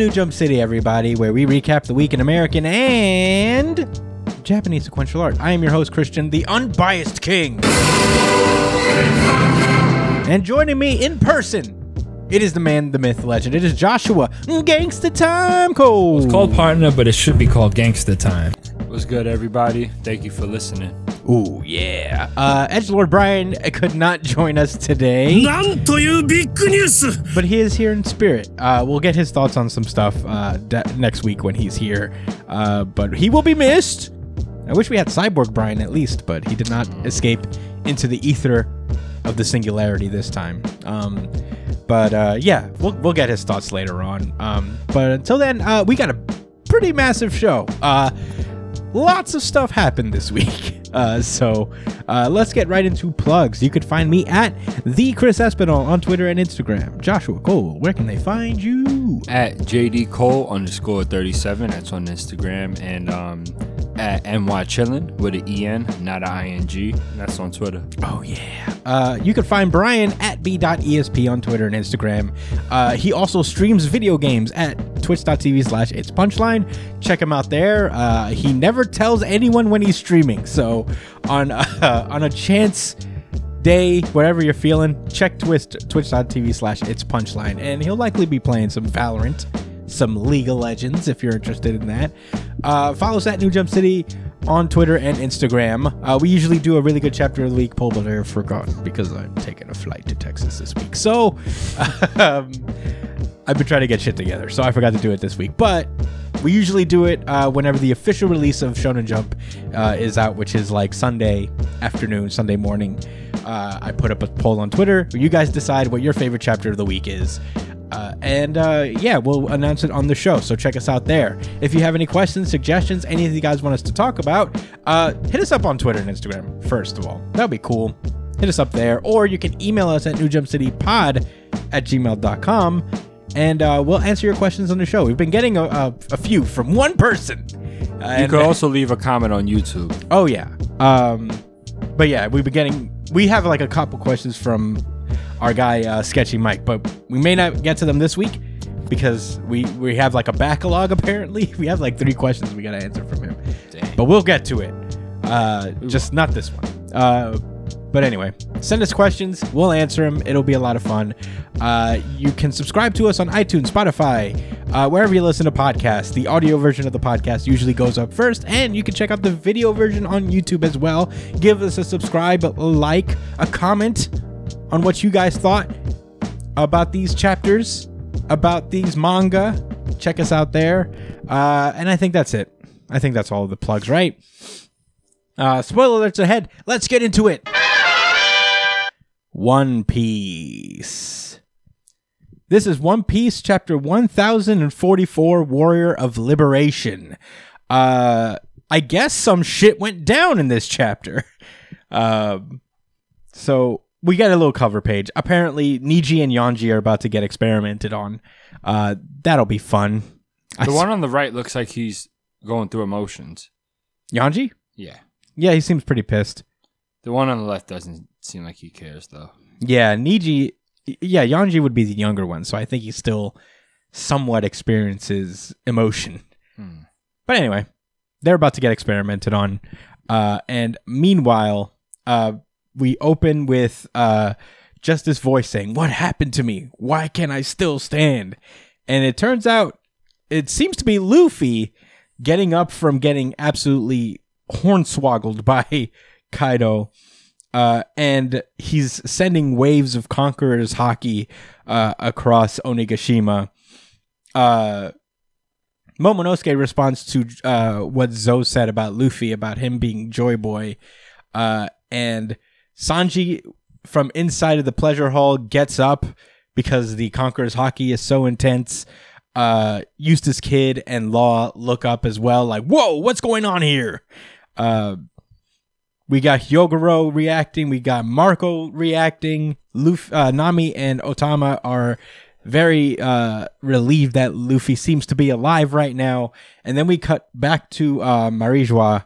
Welcome to New Jump City, everybody, where we recap the week in American and Japanese sequential art. I am your host, Christian, the unbiased king. And joining me in person, it is the man, the myth, the legend. It is Joshua Gangsta Time Code. It's called partner, but it should be called gangsta time. What's good, everybody? Thank you for listening. Ooh, yeah. Uh, Edgelord Brian could not join us today. なんというビッグニュース but he is here in spirit. Uh, we'll get his thoughts on some stuff uh, de- next week when he's here. Uh, but he will be missed. I wish we had Cyborg Brian at least, but he did not escape into the ether of the singularity this time. Um, but uh, yeah, we'll, we'll get his thoughts later on. Um, but until then, uh, we got a pretty massive show. Uh, lots of stuff happened this week. Uh, so uh, let's get right into plugs. You could find me at the Chris Espinal on Twitter and Instagram. Joshua Cole, where can they find you? At JD Cole underscore 37, that's on Instagram, and um, at NY Chillin with an EN, not an ING, that's on Twitter. Oh yeah. Uh, you can find Brian at b.esp on Twitter and Instagram. Uh, he also streams video games at twitch.tv slash it's punchline. Check him out there. Uh, he never tells anyone when he's streaming, so on uh, on a chance day, whatever you're feeling, check twitch, twitch.tv slash it's punchline, and he'll likely be playing some Valorant, some League of Legends if you're interested in that. Uh, follow us at New Jump City on Twitter and Instagram. Uh, we usually do a really good chapter of the week poll, but I forgot because I'm taking a flight to Texas this week. So um, I've been trying to get shit together, so I forgot to do it this week. But we usually do it uh, whenever the official release of Shonen Jump uh, is out, which is like Sunday afternoon, Sunday morning. Uh, I put up a poll on Twitter where you guys decide what your favorite chapter of the week is. Uh, and uh, yeah, we'll announce it on the show. So check us out there. If you have any questions, suggestions, anything you guys want us to talk about, uh, hit us up on Twitter and Instagram, first of all. That would be cool. Hit us up there. Or you can email us at newjumpcitypod at gmail.com and uh, we'll answer your questions on the show. We've been getting a, a, a few from one person. Uh, You could also leave a comment on YouTube. Oh yeah. Um, but yeah, we've been getting. We have like a couple questions from our guy uh, Sketchy Mike, but we may not get to them this week because we we have like a backlog. Apparently, we have like three questions we got to answer from him. Dang. But we'll get to it. Uh, just not this one. Uh, but anyway, send us questions. We'll answer them. It'll be a lot of fun. Uh, you can subscribe to us on iTunes, Spotify, uh, wherever you listen to podcasts. The audio version of the podcast usually goes up first, and you can check out the video version on YouTube as well. Give us a subscribe, a like, a comment on what you guys thought about these chapters, about these manga. Check us out there. Uh, and I think that's it. I think that's all the plugs, right? Uh, spoiler alerts ahead. Let's get into it. One Piece. This is One Piece, chapter 1044, Warrior of Liberation. Uh, I guess some shit went down in this chapter. Um, so we got a little cover page. Apparently, Niji and Yonji are about to get experimented on. Uh, that'll be fun. The one on the right looks like he's going through emotions. Yonji? Yeah. Yeah, he seems pretty pissed. The one on the left doesn't seem like he cares, though. Yeah, Niji. Yeah, Yonji would be the younger one, so I think he still somewhat experiences emotion. Hmm. But anyway, they're about to get experimented on. Uh, and meanwhile, uh, we open with uh, just this voice saying, What happened to me? Why can't I still stand? And it turns out it seems to be Luffy getting up from getting absolutely hornswoggled by Kaido. Uh, and he's sending waves of conquerors Haki uh, across Onigashima. Uh, Momonosuke responds to uh, what Zoe said about Luffy about him being Joy Boy, uh, and Sanji from inside of the pleasure hall gets up because the Conqueror's Haki is so intense. Uh, Eustass Kid and Law look up as well, like, "Whoa, what's going on here?" Uh, we got Hyogoro reacting. We got Marco reacting. Luffy, uh, Nami and Otama are very uh, relieved that Luffy seems to be alive right now. And then we cut back to uh, Mary Geoise,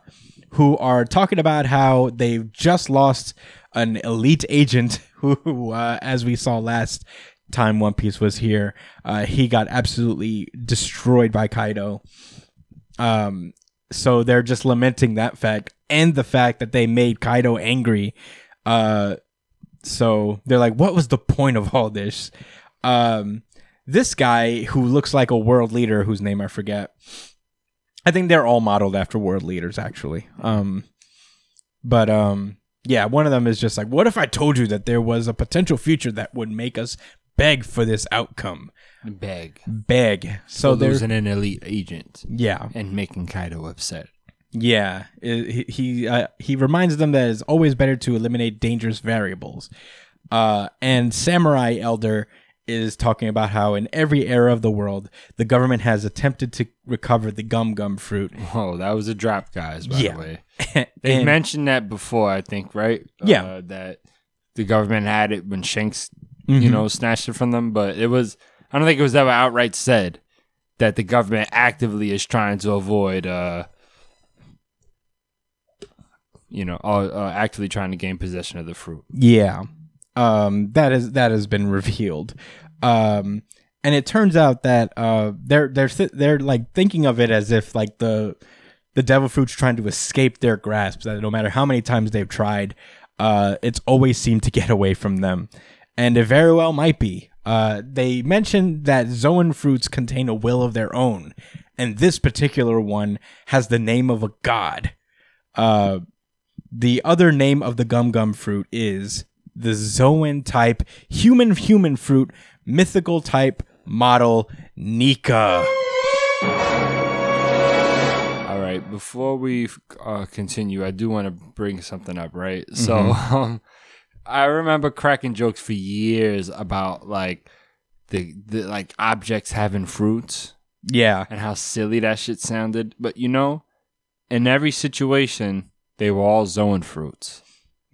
who are talking about how they've just lost an elite agent who, uh, as we saw last time One Piece was here, uh, he got absolutely destroyed by Kaido. Um, so they're just lamenting that fact and the fact that they made Kaido angry. Uh, so they're like, what was the point of all this? Um, this guy who looks like a world leader, whose name I forget. I think they're all modeled after world leaders, actually. Um, but um, yeah, one of them is just like, what if I told you that there was a potential future that would make us beg for this outcome? Beg. Beg. So there's an elite agent yeah, and making Kaido upset. yeah. It- he, uh, he reminds them that it's always better to eliminate dangerous variables. Uh, and Samurai Elder is talking about how in every era of the world, the government has attempted to recover the gum gum fruit. Oh, that was a drop, guys. By Yeah. the way, they And- mentioned that before. I think right. Yeah. uh, that the government had it when Shanks, Mhm. you know, snatched it from them. But it was. I don't think it was ever outright said that the government actively is trying to avoid. uh you know, uh, uh, actively trying to gain possession of the fruit. Yeah. Um that is that has been revealed. Um and it turns out that uh they're they're they're like thinking of it as if like the the devil fruit's trying to escape their grasp that no matter how many times they've tried uh it's always seemed to get away from them. And it very well might be. Uh they mentioned that Zoan fruits contain a will of their own and this particular one has the name of a god. Uh the other name of the gum gum fruit is the Zoan type human human fruit mythical type model Nika. All right, before we uh, continue, I do want to bring something up, right? So, um, I remember cracking jokes for years about like the, the like objects having fruits Yeah. and how silly that shit sounded. But you know, in every situation, they were all Zoan fruits,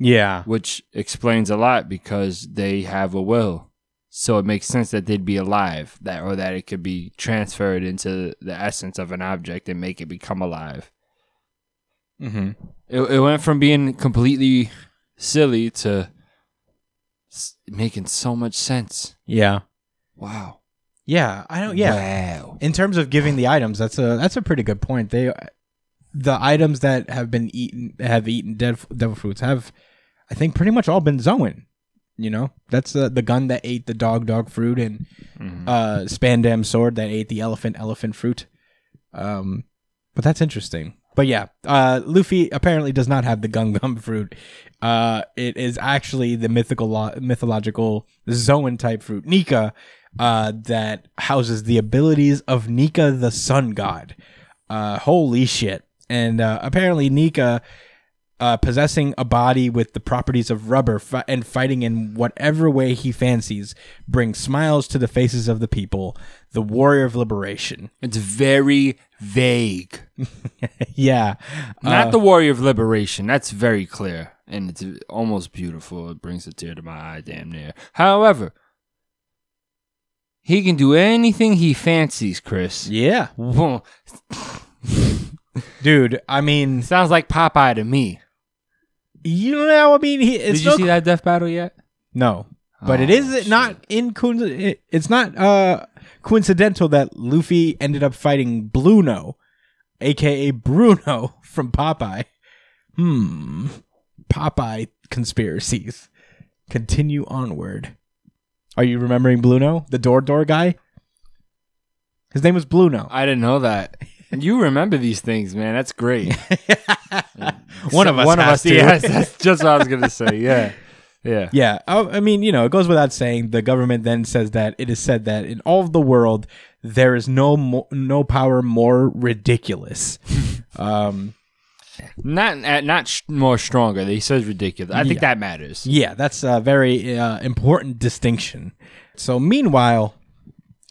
Yeah. which explains a lot because they have a will. So it makes sense that they'd be alive, that or that it could be transferred into the essence of an object and make it become alive. Mm-hmm. It, it went from being completely silly to s- making so much sense. Yeah. Wow. Yeah. I don't. Yeah. Wow. In terms of giving the items, that's a that's a pretty good point. They, the items that have been eaten have eaten dead devil fruits have, I think, pretty much all been Zoan. You know, that's the the gun that ate the dog dog fruit and Mhm. uh Spandam sword that ate the elephant elephant fruit. Um, but that's interesting. But yeah, uh, Luffy apparently does not have the Gum Gum fruit. Uh, it is actually the mythical lo- mythological Zoan type fruit, Nika, uh, that houses the abilities of Nika the Sun God. Uh, holy shit! And uh, apparently Nika, uh, possessing a body with the properties of rubber fi- and fighting in whatever way he fancies, brings smiles to the faces of the people. The warrior of liberation. It's very vague. yeah, Not Uh, the warrior of liberation. That's very clear. And it's almost beautiful. It brings a tear to my eye, damn near. However, he can do anything he fancies, Chris. yeah, dude. I mean, Sounds like Popeye to me. You know, I mean, he, it's Did you no- see that death battle yet? No, but it Oh, is not in coin- it- It's not uh coincidental that Luffy ended up fighting Blueno, aka Bruno from Popeye. Hmm. Popeye conspiracies continue onward. Are you remembering Blueno, the door door guy? His name was Blueno. I didn't know that. You remember these things, man. That's great. One of us One of us. to. Yes, that's just what I was gonna say. Yeah, yeah. Yeah, oh, I mean, you know, it goes without saying. The government then says that it is said that in all of the world there is no mo- no power more ridiculous. um, Not uh, not sh- more stronger. He says ridiculous. I think Yeah. that matters. yeah, that's a very uh, important distinction. So, meanwhile,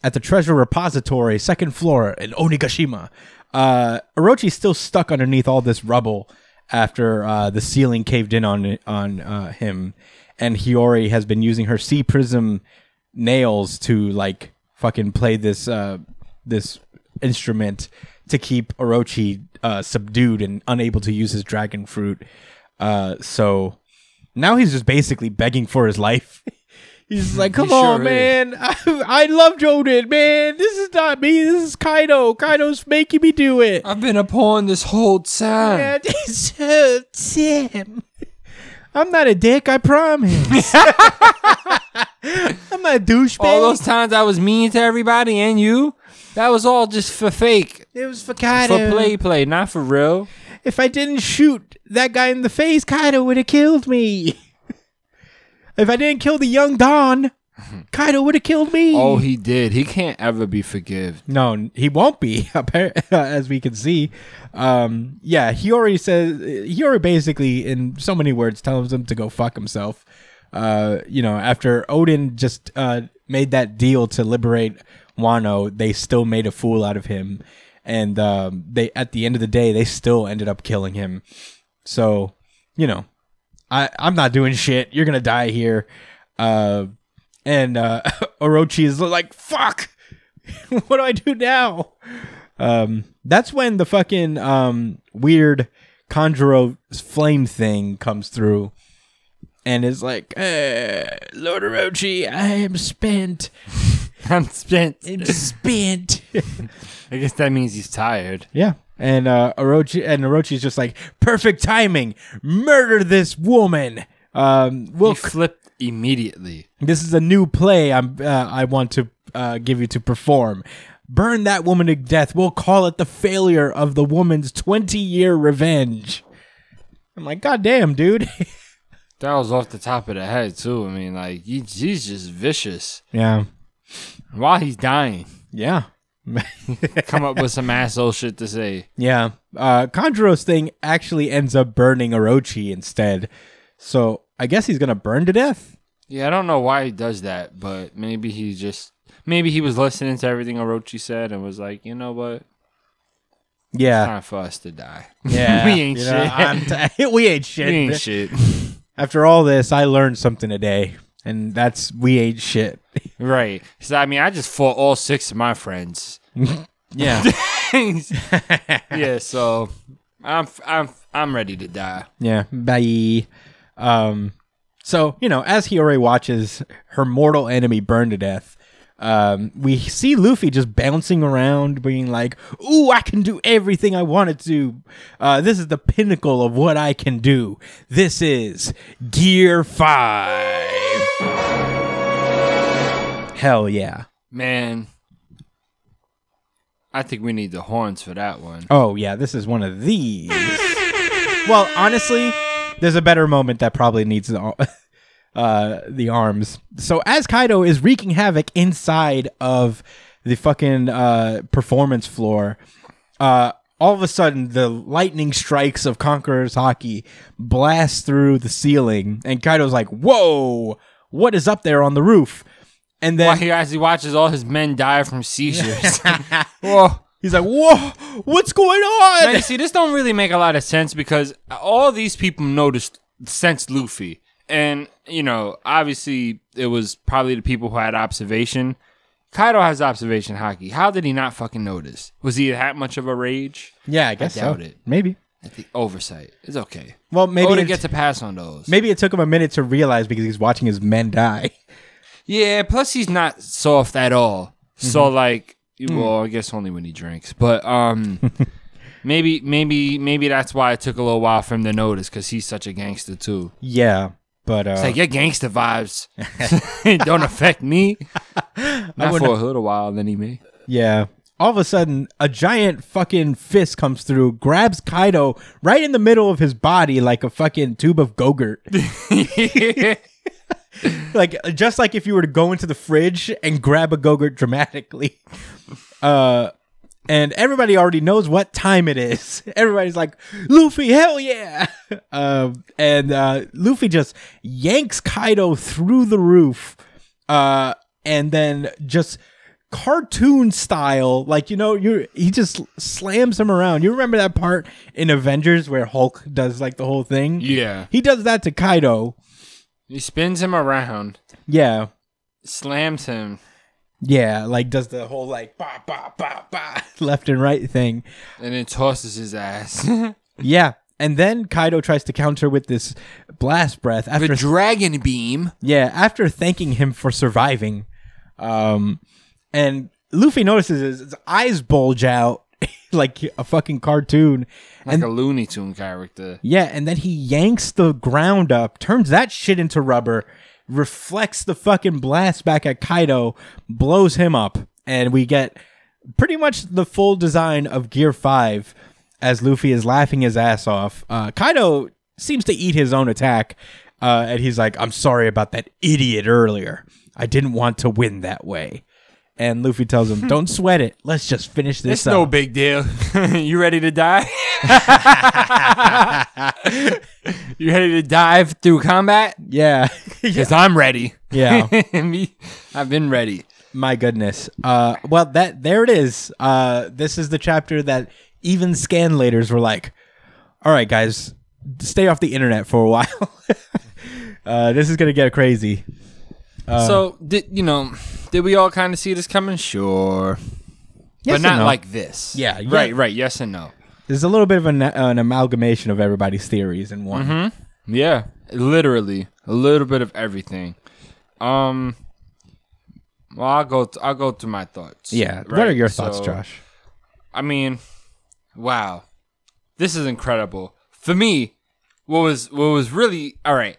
at the treasure repository, second floor in Onigashima, uh, Orochi's still stuck underneath all this rubble after uh, the ceiling caved in on on uh, him, and Hiyori has been using her sea prism nails to like fucking play this uh, this instrument to keep Orochi uh, subdued and unable to use his dragon fruit. Uh, so now he's just basically begging for his life. He's like, "Come He on, is. man! I, I love Joden, man. This is not me. This is Kaido. Kaido's making me do it." I've been a pawn this whole time. Yeah, this hurts him. I'm not a dick, I promise. I'm not a douchebag. All those times I was mean to everybody and you, that was all just for fake, it was for Kaido. for play, play, not for real. If I didn't shoot that guy in the face, Kaido would have killed me. If I didn't kill the young Don, Kaido would have killed me. Oh, he did. He can't ever be forgiven. No, he won't be, as we can see. Um, yeah, he already says he already basically, in so many words, tells him to go fuck himself. Uh, you know, after Oden just uh, made that deal to liberate Wano, they still made a fool out of him, and um, they at the end of the day, they still ended up killing him. So, you know, I I'm not doing shit. You're gonna die here. Uh, and uh, Orochi is like, fuck what do I do now? Um, that's when the fucking um weird Kanjuro flame thing comes through, and is like, uh, Lord Orochi, I am spent. I'm spent. I'm spent. I guess that means he's tired. yeah. And uh, Orochi and Orochi's just like perfect timing. Murder this woman. Um, we'll he flipped immediately. This is a new play I'm uh, I want to uh, give you to perform. Burn that woman to death. We'll call it the failure of the woman's 20 year revenge. I'm like, God damn, dude. That was off the top of the head too. I mean, like he, he's just vicious yeah. while he's dying. Yeah. Come up with some asshole shit to say. yeah. Uh, Kanjuro's thing actually ends up burning Orochi instead. So I guess he's going to burn to death. Yeah, I don't know why he does that, but maybe he just maybe he was listening to everything Orochi said and was like, you know what, Yeah. It's time for us to die. Yeah. we ain't You know, shit. T- we ain't shit. we ain't shit. After all this, I learned something today. And that's we ain't shit. right. So I mean, I just fought all six of my friends. Yeah. yeah. So I'm I'm I'm ready to die. Yeah, bye. Um, so you know, as Hiyori watches her mortal enemy burn to death, um, we see Luffy just bouncing around, being like, "Ooh, I can do everything I wanted to. Uh, this is the pinnacle of what I can do. This is Gear Five. Hell yeah! Man, I think we need the horns for that one. Oh yeah, this is one of these. Well, honestly, there's a better moment that probably needs the uh, the arms. So as Kaido is wreaking havoc inside of the fucking uh, performance floor, uh, all of a sudden the lightning strikes of Conqueror's Haki blast through the ceiling, and Kaido's like, "Whoa, what is up there on the roof?" And then Why he as he watches all his men die from seizures. Whoa. he's like, "Whoa, what's going on?" Now, you see, this don't really make a lot of sense because all these people noticed since Luffy, and you know, obviously, it was probably the people who had observation. Kaido has observation Haki. How did he not fucking notice? Was he that much of a rage? yeah, I guess I doubt so. it. Maybe. I the oversight. It's okay. Well, maybe Oda it- gets a pass on those. Maybe it took him a minute to realize because he's watching his men die. Yeah. Plus, he's not soft at all. So, Mm-hmm. like, Hmm. well, I guess only when he drinks. But um, maybe, maybe, maybe that's why it took a little while for him to notice because he's such a gangster too. Yeah, but uh, It's like your gangster vibes don't affect me. Not for a little while, then he may. yeah. All of a sudden, a giant fucking fist comes through, grabs Kaido right in the middle of his body like a fucking tube of Gogurt. like just like if you were to go into the fridge and grab a Gogurt dramatically. Uh and everybody already knows what time it is. Everybody's like, Luffy, hell yeah! Um, and uh, Luffy just yanks Kaido through the roof, uh, and then just cartoon style, like you know, you he just slams him around. You remember that part in Avengers where Hulk does like the whole thing? yeah. He does that to Kaido. He spins him around, Yeah, slams him, yeah, like does the whole like ba ba ba ba left and right thing. and then tosses his ass. Yeah. and then Kaido tries to counter with this blast breath after The dragon beam. yeah, after thanking him for surviving. Um and Luffy notices his, his eyes bulge out like a fucking cartoon. Like a Looney Tune character. Yeah, and then he yanks the ground up, turns that shit into rubber, reflects the fucking blast back at Kaido, blows him up, and we get pretty much the full design of Gear 5 as Luffy is laughing his ass off. Uh, Kaido seems to eat his own attack, uh, and he's like, I'm sorry about that idiot earlier. I didn't want to win that way. And Luffy tells him, Don't sweat it. Let's just finish this It's up. no big deal. you ready to die? you ready to dive through combat? yeah. Because I'm ready. Yeah. Me, I've been ready. My goodness. Uh, well, that there it is. Uh, this is the chapter that even scanlators were like, "All right, guys, stay off the internet for a while. uh, this is gonna get crazy." Uh, so did you know? Did we all kind of see this coming? Sure, Yes but not no. like this. Yeah, yeah. right, right. Yes and no. There's a little bit of an, an amalgamation of everybody's theories in one. Mm-hmm. Yeah, literally a little bit of everything. Um, well, I'll go. Th- I'll go through my thoughts. Yeah. What are your thoughts, So, Josh? I mean, wow, this is incredible for me. What was what was really all right?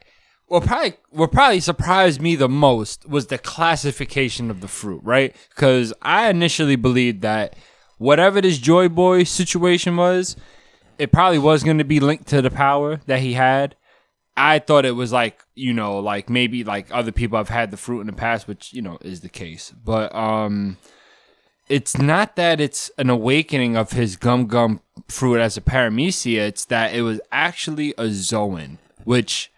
What probably what probably surprised me the most was the classification of the fruit, right? Because I initially believed that whatever this Joy Boy situation was, it probably was going to be linked to the power that he had. I thought it was like you know like maybe like other people have had the fruit in the past, which you know is the case, but um it's not that it's an awakening of his gum gum fruit as a paramecia. It's that it was actually a zoan, which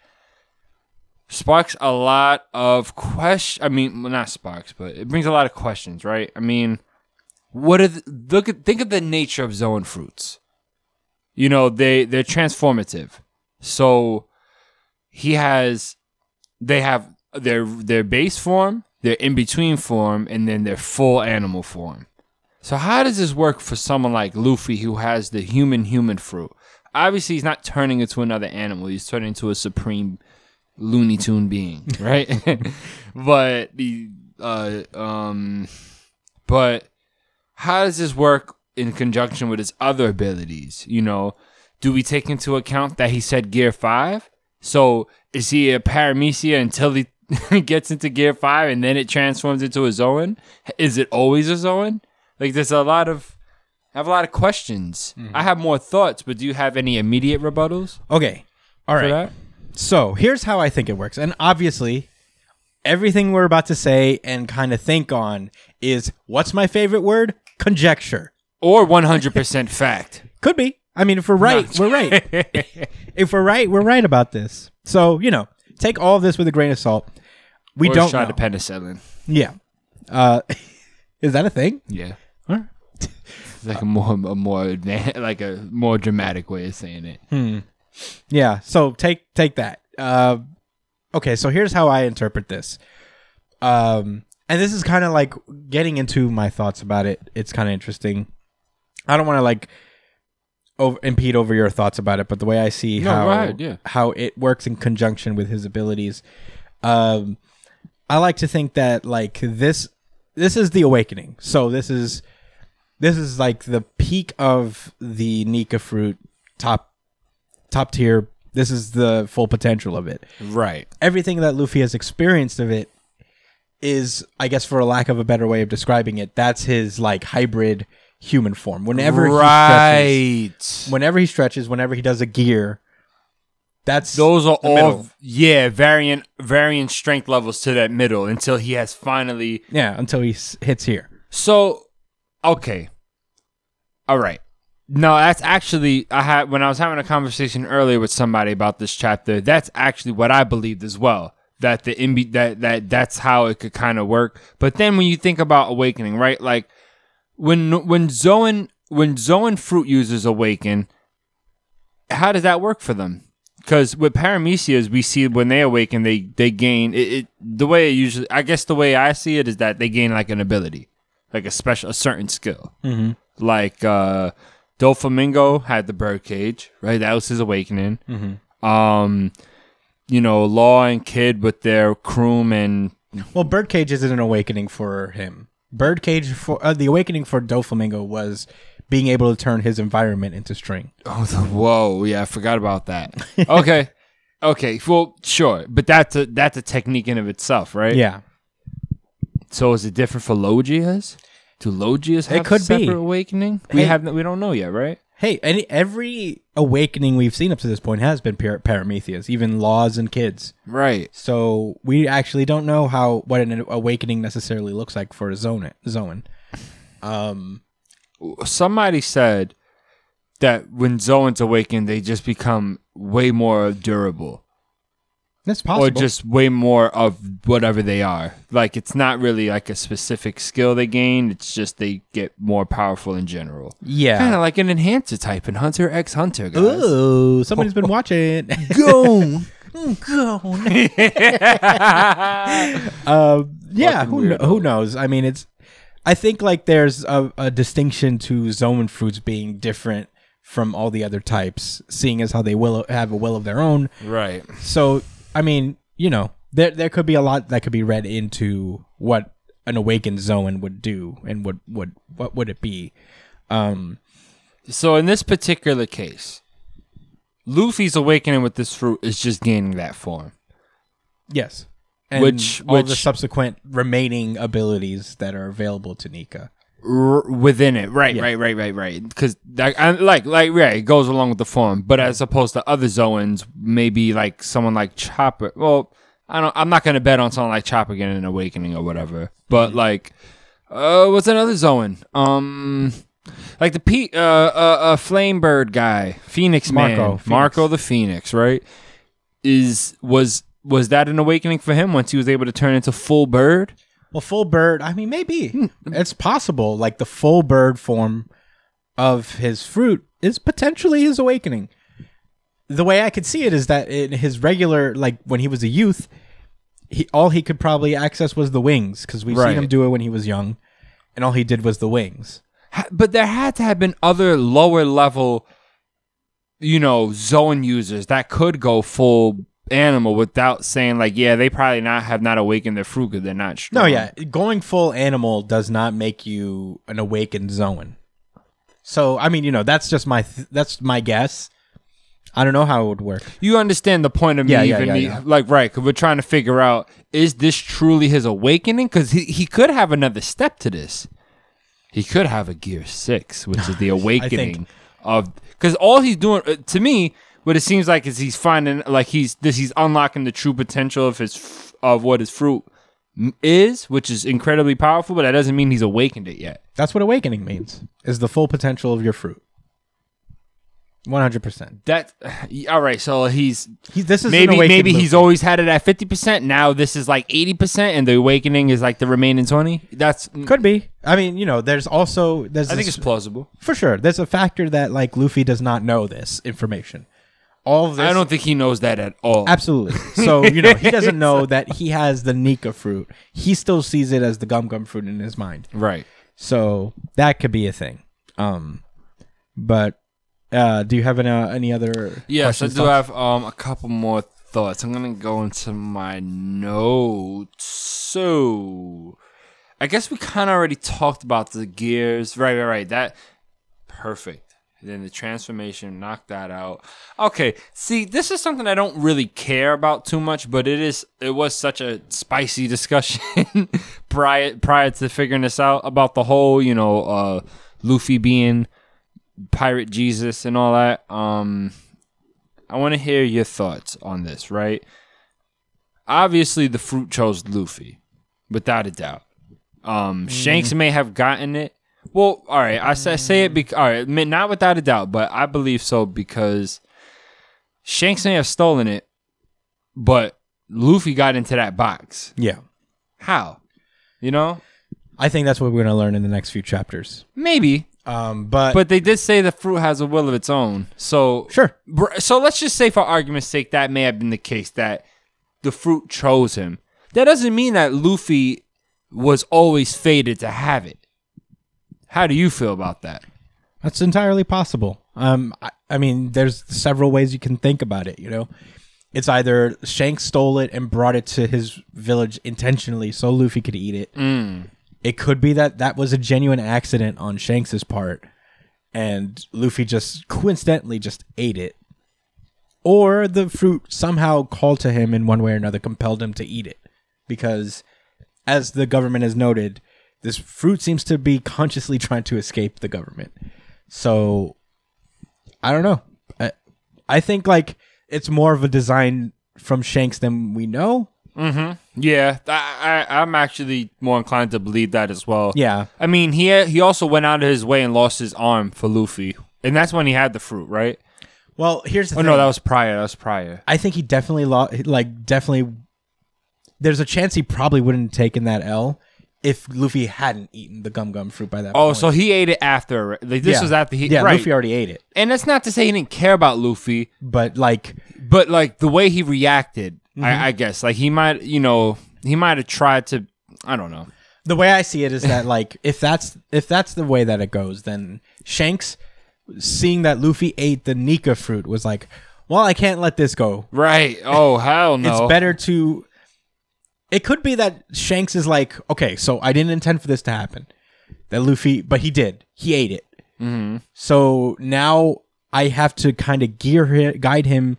sparks a lot of question. I mean, well, not sparks, but it brings a lot of questions, right? I mean, what are the, look at think of the nature of zoan fruits. You know, they they're transformative. So he has, they have their their base form, their in between form, and then their full animal form. So how does this work for someone like Luffy who has the human human fruit? Obviously, he's not turning into another animal. He's turning into a supreme Looney Tune being, right? but the uh, um, but how does this work in conjunction with his other abilities? You know, do we take into account that he said Gear Five? So is he a paramecia until he gets into Gear Five and then it transforms into a Zoan? Is it always a Zoan? Like, there's a lot of I have a lot of questions. I have more thoughts, but do you have any immediate rebuttals Okay. All right. that? So here's how I think it works. And obviously, everything we're about to say and kind of think on is what's my favorite word? Conjecture. Or 100% fact? Could be. I mean, if we're right, we're right. if we're right, we're right about this. So, you know, take all of this with a grain of salt. We or don't shot know. of penicillin. Yeah. Uh, is that a thing? Yeah. It's like a more a more advan- like a more dramatic way of saying it. Yeah. So take take that. Uh, okay. So here's how I interpret this. Um, and this is kind of like getting into my thoughts about it. It's kind of interesting. I don't want to like over, impede over your thoughts about it, but the way I see No, how ahead, yeah. how it works in conjunction with his abilities, um, I like to think that like this this is the awakening. So this is this is like the peak of the Nika fruit top top tier. This is the full potential of it. Right. Everything that Luffy has experienced of it is, I guess, for a lack of a better way of describing it, that's his like hybrid human form. Whenever he stretches, right. whenever he stretches, whenever he does a gear, that's Those are all middle. yeah, variant variant strength levels to that middle until he has finally yeah until he s- hits here. So, okay. All right. No, that's actually I had when I was having a conversation earlier with somebody about this chapter. That's actually what I believed as well. That the MB that that that's how it could kind of work. But then when you think about awakening, right? Like when when Zoan when Zoan fruit users awaken, how does that work for them? Because with paramecias, we see when they awaken, they they gain it, it. The way it usually, I guess, the way I see it is that they gain like an ability, like a special, a certain skill. Mm-hmm. Like uh, Doflamingo had the birdcage, right? That was his awakening. Um, you know, Law and Kid with their Kroom and Well, Birdcage isn't an awakening for him. Birdcage for uh, the awakening for Doflamingo was being able to turn his environment into string. oh, the, whoa, yeah, I forgot about that. Okay, okay, well, sure, but that's a that's a technique in of itself, right? Yeah. So is it different for Logias? Do Logias have could a separate be. awakening? We Hey. have we don't know yet, right? Hey, any every awakening we've seen up to this point has been Par- Paramecias, even laws and kids. Right. So we actually don't know how what an awakening necessarily looks like for a zone zone. Um, Somebody said that when Zoans awaken, they just become way more durable. That's possible. or just way more of whatever they are. Like it's not really like a specific skill they gain. It's just they get more powerful in general. yeah. Kind of like an enhancer type in Hunter X Hunter, guys. Ooh, somebody's been watching. Go. Go. uh, yeah, who, weirdo. who knows? I mean, it's. I think like there's a, a distinction to Zoan fruits being different from all the other types, seeing as how they will have a will of their own. right. So, I mean, you know, there there could be a lot that could be read into what an awakened Zoan would do and what would what would it be. Um, So in this particular case, Luffy's awakening with this fruit is just gaining that form. yes. And Which- all the which- subsequent remaining abilities that are available to Nika. R- within it, right, Yeah. right, right, right, right. Because like, like, like, right, it goes along with the form. But as opposed to other Zoans, maybe like someone like Chopper. Well, I don't. I'm not gonna bet on someone like Chopper getting an awakening or whatever. But Mm-hmm. like, uh, what's another Zoan? Um, like the P, uh, uh, uh, Flame Bird guy, Phoenix Marco, Man, Phoenix. Marco the Phoenix, right? Is was was that an awakening for him once he was able to turn into full bird? Well, full bird. I mean, maybe hmm. it's possible. Like the full bird form of his fruit is potentially his awakening. The way I could see it is that in his regular, like when he was a youth, he all he could probably access was the wings because we've Right. seen him do it when he was young, and all he did was the wings. But there had to have been other lower level you know Zoan users that could go full animal without saying like yeah they probably not have not awakened their fruit because they're not strong. No, yeah, going full animal does not make you an awakened Zoan. So I mean, you know, that's just my th- that's my guess. I don't know how it would work. you understand the point of me Yeah, yeah, even yeah, me- yeah. like right because we're trying to figure out is this truly his awakening because he, he could have another step to this he could have a gear six which is the awakening of because all he's doing uh, to me what it seems like is he's finding like he's this he's unlocking the true potential of his of what his fruit is which is incredibly powerful but that doesn't mean he's awakened it yet That's what awakening means. Is the full potential of your fruit. One hundred percent. that all right so he's This is an maybe awakened maybe he's Luffy. always had it at 50% now this is like 80% and the awakening is like the remaining 20 that's mm. could be. I mean, you know, there's also there's i think it's plausible for sure. There's a factor that like Luffy does not know this information. All of this, i don't think he knows that at all absolutely. So you know, he doesn't know that he has the Nika fruit. He still sees it as the gum gum fruit in his mind. right So that could be a thing. Um, but uh, do you have any uh, any other? yes i do thoughts? have um a couple more thoughts i'm gonna go into my notes so i guess we kind of already talked about the gears right right right that perfect then the transformation knocked that out. Okay see this is something i don't really care about too much but it is it was such a spicy discussion prior prior to figuring this out about the whole you know uh luffy being pirate jesus and all that. Um i want to hear your thoughts on this right? Obviously the fruit chose luffy without a doubt. Um shanks may have gotten it well, all right. I say, say it. Bec- all right, not without a doubt, but I believe so because Shanks may have stolen it, but Luffy got into that box. Yeah, How? You know, I think that's what we're gonna learn in the next few chapters. maybe, Um, but but they did say the fruit has a will of its own. So sure, Br- So let's just say, for argument's sake, that may have been the case that the fruit chose him. That doesn't mean that Luffy was always fated to have it. How do you feel about that? That's entirely possible. Um, I, I mean, there's several ways you can think about it. You know, it's either Shanks stole it and brought it to his village intentionally so Luffy could eat it. It could be that that was a genuine accident on Shanks's part, and Luffy just coincidentally just ate it. Or the fruit somehow called to him in one way or another, compelled him to eat it. Because, as the government has noted, this fruit seems to be consciously trying to escape the government. So, I don't know. I, I think like it's more of a design from Shanks than we know. Mm-hmm. Yeah, I, I I'm actually more inclined to believe that as well. Yeah. I mean, he he also went out of his way and lost his arm for Luffy, and that's when he had the fruit, right? Well, here's the Oh thing. no, that was prior. That was prior. I think he definitely lost. Like, definitely. There's a chance he probably wouldn't have taken that L if Luffy hadn't eaten the gum gum fruit by that Oh, point. so he ate it after. Like, this Yeah. was after he. Yeah, right. Luffy already ate it, and that's not to say he didn't care about Luffy, but like, but like the way he reacted, Mm-hmm. I, I guess like he might, you know, he might have tried to. I don't know. the way I see it is that like if that's if that's the way that it goes, then Shanks seeing that Luffy ate the Nika fruit was like, well, I can't let this go. Right? Oh hell no. It's better to. It could be that Shanks is like, okay, so I didn't intend for this to happen. That Luffy, but he did. He ate it. Mm-hmm. So now I have to kind of gear hi- guide him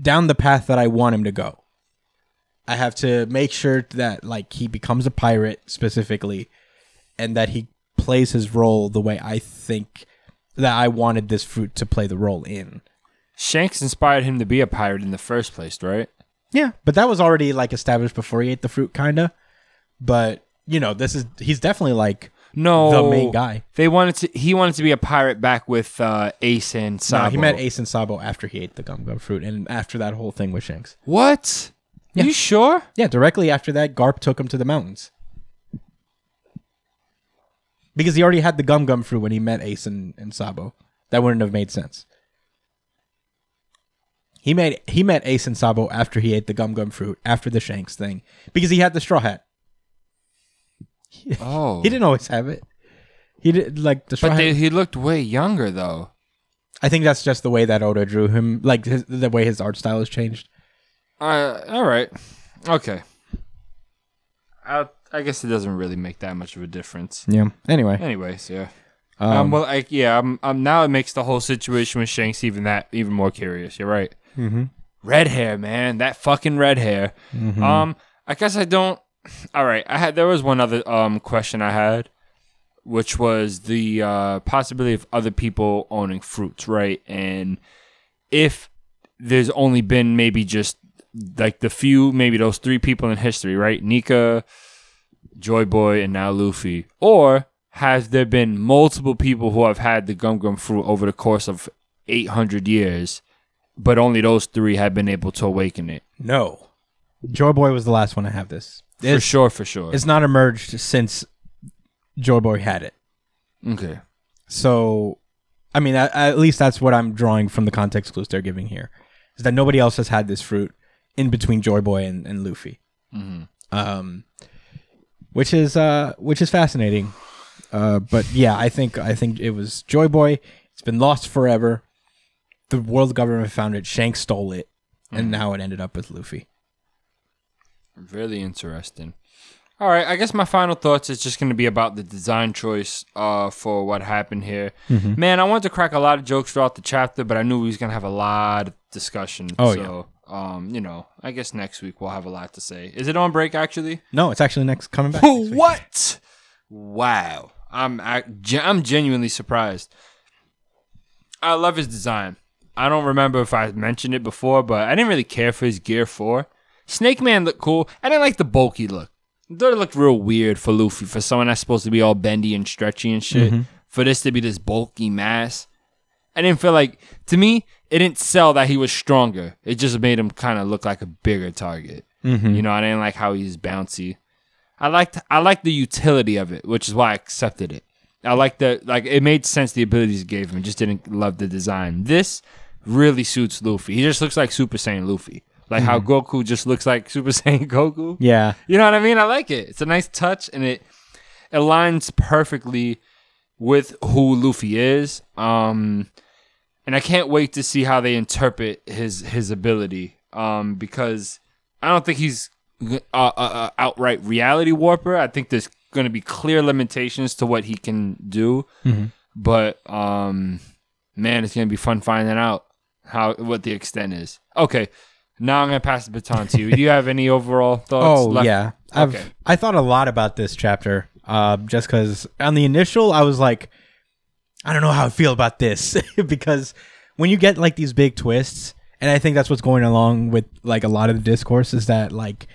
down the path that I want him to go. I have to make sure that like he becomes a pirate specifically, and that he plays his role the way I think that I wanted this fruit to play the role in. Shanks inspired him to be a pirate in the first place, right? Yeah, but that was already like established before he ate the fruit, kinda. But you know, this is he's definitely like No, the main guy. They wanted to. He wanted to be a pirate back with uh, Ace and Sabo. No, he met Ace and Sabo after he ate the gum gum fruit, and after that whole thing with Shanks. What? Yeah. You sure? Yeah, directly after that, Garp took him to the mountains because he already had the gum gum fruit when he met Ace and, and Sabo. That wouldn't have made sense. He made he met Ace and Sabo after he ate the gum gum fruit after the Shanks thing because he had the straw hat. Oh, He didn't always have it. He did like the straw But hat. they, he looked way younger though. I think that's just the way that Oda drew him, like his, the way his art style has changed. Uh, all right, okay. I I guess it doesn't really make that much of a difference. Yeah. Anyway, Anyways, yeah. um, Um, well, like, yeah. Um, um, now it makes the whole situation with Shanks even that even more curious. You're right. Mm-hmm. Red hair, man. That fucking red hair. Um, I guess I don't. All right. I had there was one other um question I had, which was the uh, possibility of other people owning fruits, right? And if there's only been maybe just like the few, maybe those three people in history, right? Nika, Joy Boy, and now Luffy, or has there been multiple people who have had the Gum Gum fruit over the course of 800 years, but only those three have been able to awaken it? no, Joy Boy was the last one to have this. For It's, sure, for sure. it's not emerged since Joy Boy had it. okay. So, I mean, at, at least that's what I'm drawing from the context clues they're giving here, is that nobody else has had this fruit in between Joy Boy and, and Luffy. Um, which is uh, which is fascinating. Uh, but yeah, I think I think it was Joy Boy. It's been lost forever. The world government found it. Shanks stole it, and now it ended up with Luffy. Really interesting. All right, I guess my final thoughts is just going to be about the design choice uh, for what happened here. Mm-hmm. Man, I wanted to crack a lot of jokes throughout the chapter, but I knew we was going to have a lot of discussion. Oh, so, um, you know, I guess next week we'll have a lot to say. Is it on break actually? No, it's actually next coming back. next what? Wow, I'm I, ge- I'm genuinely surprised. I love his design. I don't remember if I mentioned it before, but I didn't really care for his Gear Four. Snake Man looked cool. I didn't like the bulky look. I thought it looked real weird for Luffy, for someone that's supposed to be all bendy and stretchy and shit. Mm-hmm. For this to be this bulky mass, I didn't feel like to me it didn't sell that he was stronger. It just made him kind of look like a bigger target. Mm-hmm. You know, I didn't like how he's bouncy. I liked I liked the utility of it, which is why I accepted it. I liked the like it made sense the abilities it gave him. Just didn't love the design. This really suits Luffy. He just looks like Super Saiyan Luffy. Like how Goku just looks like Super Saiyan Goku. Yeah, You know what I mean? I like it. It's a nice touch and it aligns perfectly with who Luffy is. Um, and I can't wait to see how they interpret his his ability. Um, because I don't think he's uh, uh, uh, outright reality warper. I think there's going to be clear limitations to what he can do. But um, man, it's going to be fun finding out how what the extent is. Okay, now I'm going to pass the baton to you. do you have any overall thoughts? Oh left? yeah, I've Okay. I thought a lot about this chapter. Uh, just because on the initial, I was like, I don't know how I feel about this because when you get like these big twists, and I think that's what's going along with like a lot of the discourse is that like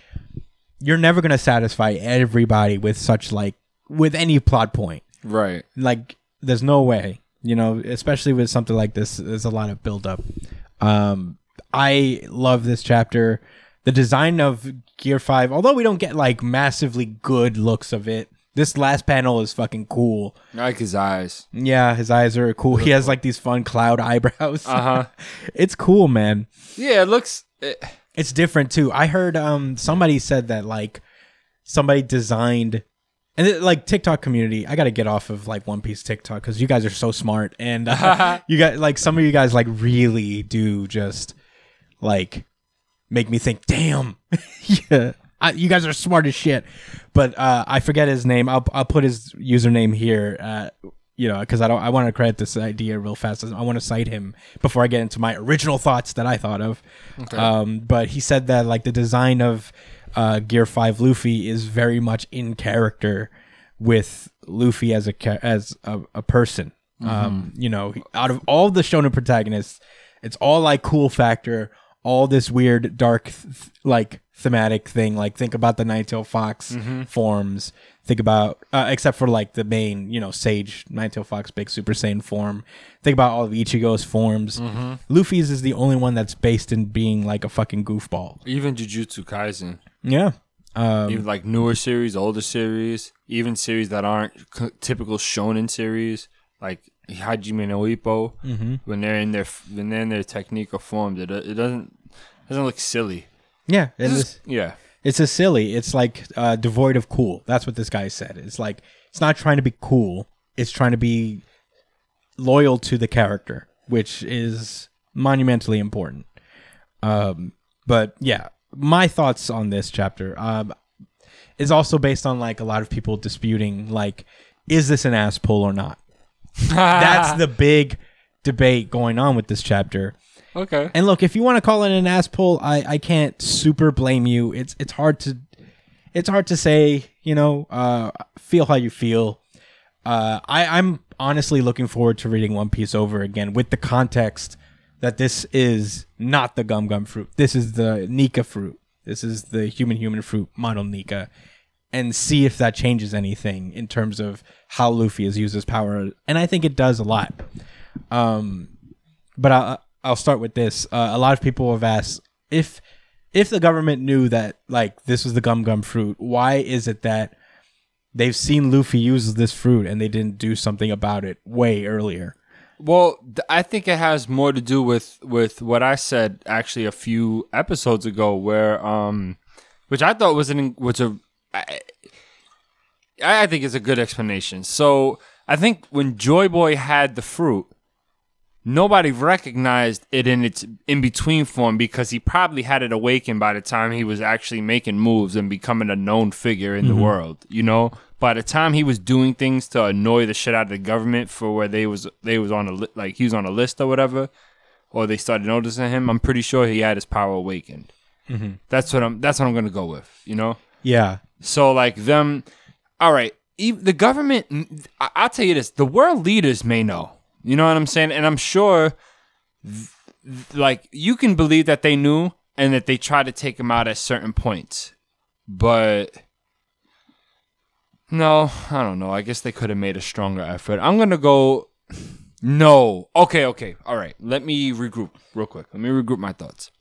you're never gonna satisfy everybody with such like with any plot point. Right. Like there's no way, you know, especially with something like this. There's a lot of build up. Um, I love this chapter. The design of Gear Five, although we don't get like massively good looks of it, this last panel is fucking cool. I like his eyes. Yeah, his eyes are cool. He has like these fun cloud eyebrows. Uh huh. it's cool, man. yeah, it looks. It, It's different too. I heard um somebody said that like somebody designed and it, like TikTok community. I got to get off of like One Piece TikTok cuz you guys are so smart and uh, you got like some of you guys like really do just like make me think, "Damn." yeah. I, you guys are smart as shit. But uh I forget his name. I'll I'll put his username here uh you know, because I don't. I want to credit this idea real fast. I want to cite him before I get into my original thoughts that I thought of. Um, but he said that like the design of uh, Gear Five Luffy is very much in character with Luffy as a as a, a person. Um, you know, out of all the shonen protagonists, it's all like cool factor, all this weird dark th- like thematic thing. Like think about the Nine-Tail Fox forms. Think about uh, except for like the main, you know, Sage Nine-Tail Fox big Super Saiyan form. Think about all of Ichigo's forms. Luffy's is the only one that's based in being like a fucking goofball. even Jujutsu Kaisen, Yeah. Um, even like newer series, older series, even series that aren't c- typical shonen series, like Hajime no Ippo, Mm-hmm. when they're in their when they're in their technique or form, it it doesn't doesn't look silly. yeah. This, is- yeah, It's a silly. It's like uh, devoid of cool. That's what this guy said. It's like it's not trying to be cool. It's trying to be loyal to the character, which is monumentally important. Um, but yeah, my thoughts on this chapter um, is also based on like a lot of people disputing like, is this an ass pull or not? That's the big debate going on with this chapter. okay. And look, if you want to call it an ass pull, I, I can't super blame you. It's it's hard to it's hard to say, you know, uh, feel how you feel. Uh, I, I'm honestly looking forward to reading One Piece over again with the context that this is not the gum gum fruit. This is the Nika fruit. This is the human human fruit model Nika. And see if that changes anything in terms of how Luffy has used his power. And I think it does a lot. Um, but I'll, I'll start with this. Uh, a lot of people have asked if if the government knew that like this was the gum gum fruit, why is it that they've seen Luffy use this fruit and they didn't do something about it way earlier? Well, I think it has more to do with with what I said actually a few episodes ago, where um, which I thought was an was a I, I think is a good explanation. So I think when Joy Boy had the fruit, nobody recognized it in its in between form because he probably had it awakened by the time he was actually making moves and becoming a known figure in the mm-hmm. world. You know, by the time he was doing things to annoy the shit out of the government for where they was they was on a li- like he was on a list or whatever, or they started noticing him. I'm pretty sure he had his power awakened. Mm-hmm. That's what I'm. That's what I'm gonna go with. You know. Yeah. So like them, all right. The government, I- I'll tell you this: the world leaders may know. You know what I'm saying? And I'm sure, th- th- like you can believe that they knew and that they tried to take him out at certain points, but no, I don't know. I guess they could have made a stronger effort. I'm gonna go. No. Okay. Okay. All right. Let me regroup real quick. Let me regroup my thoughts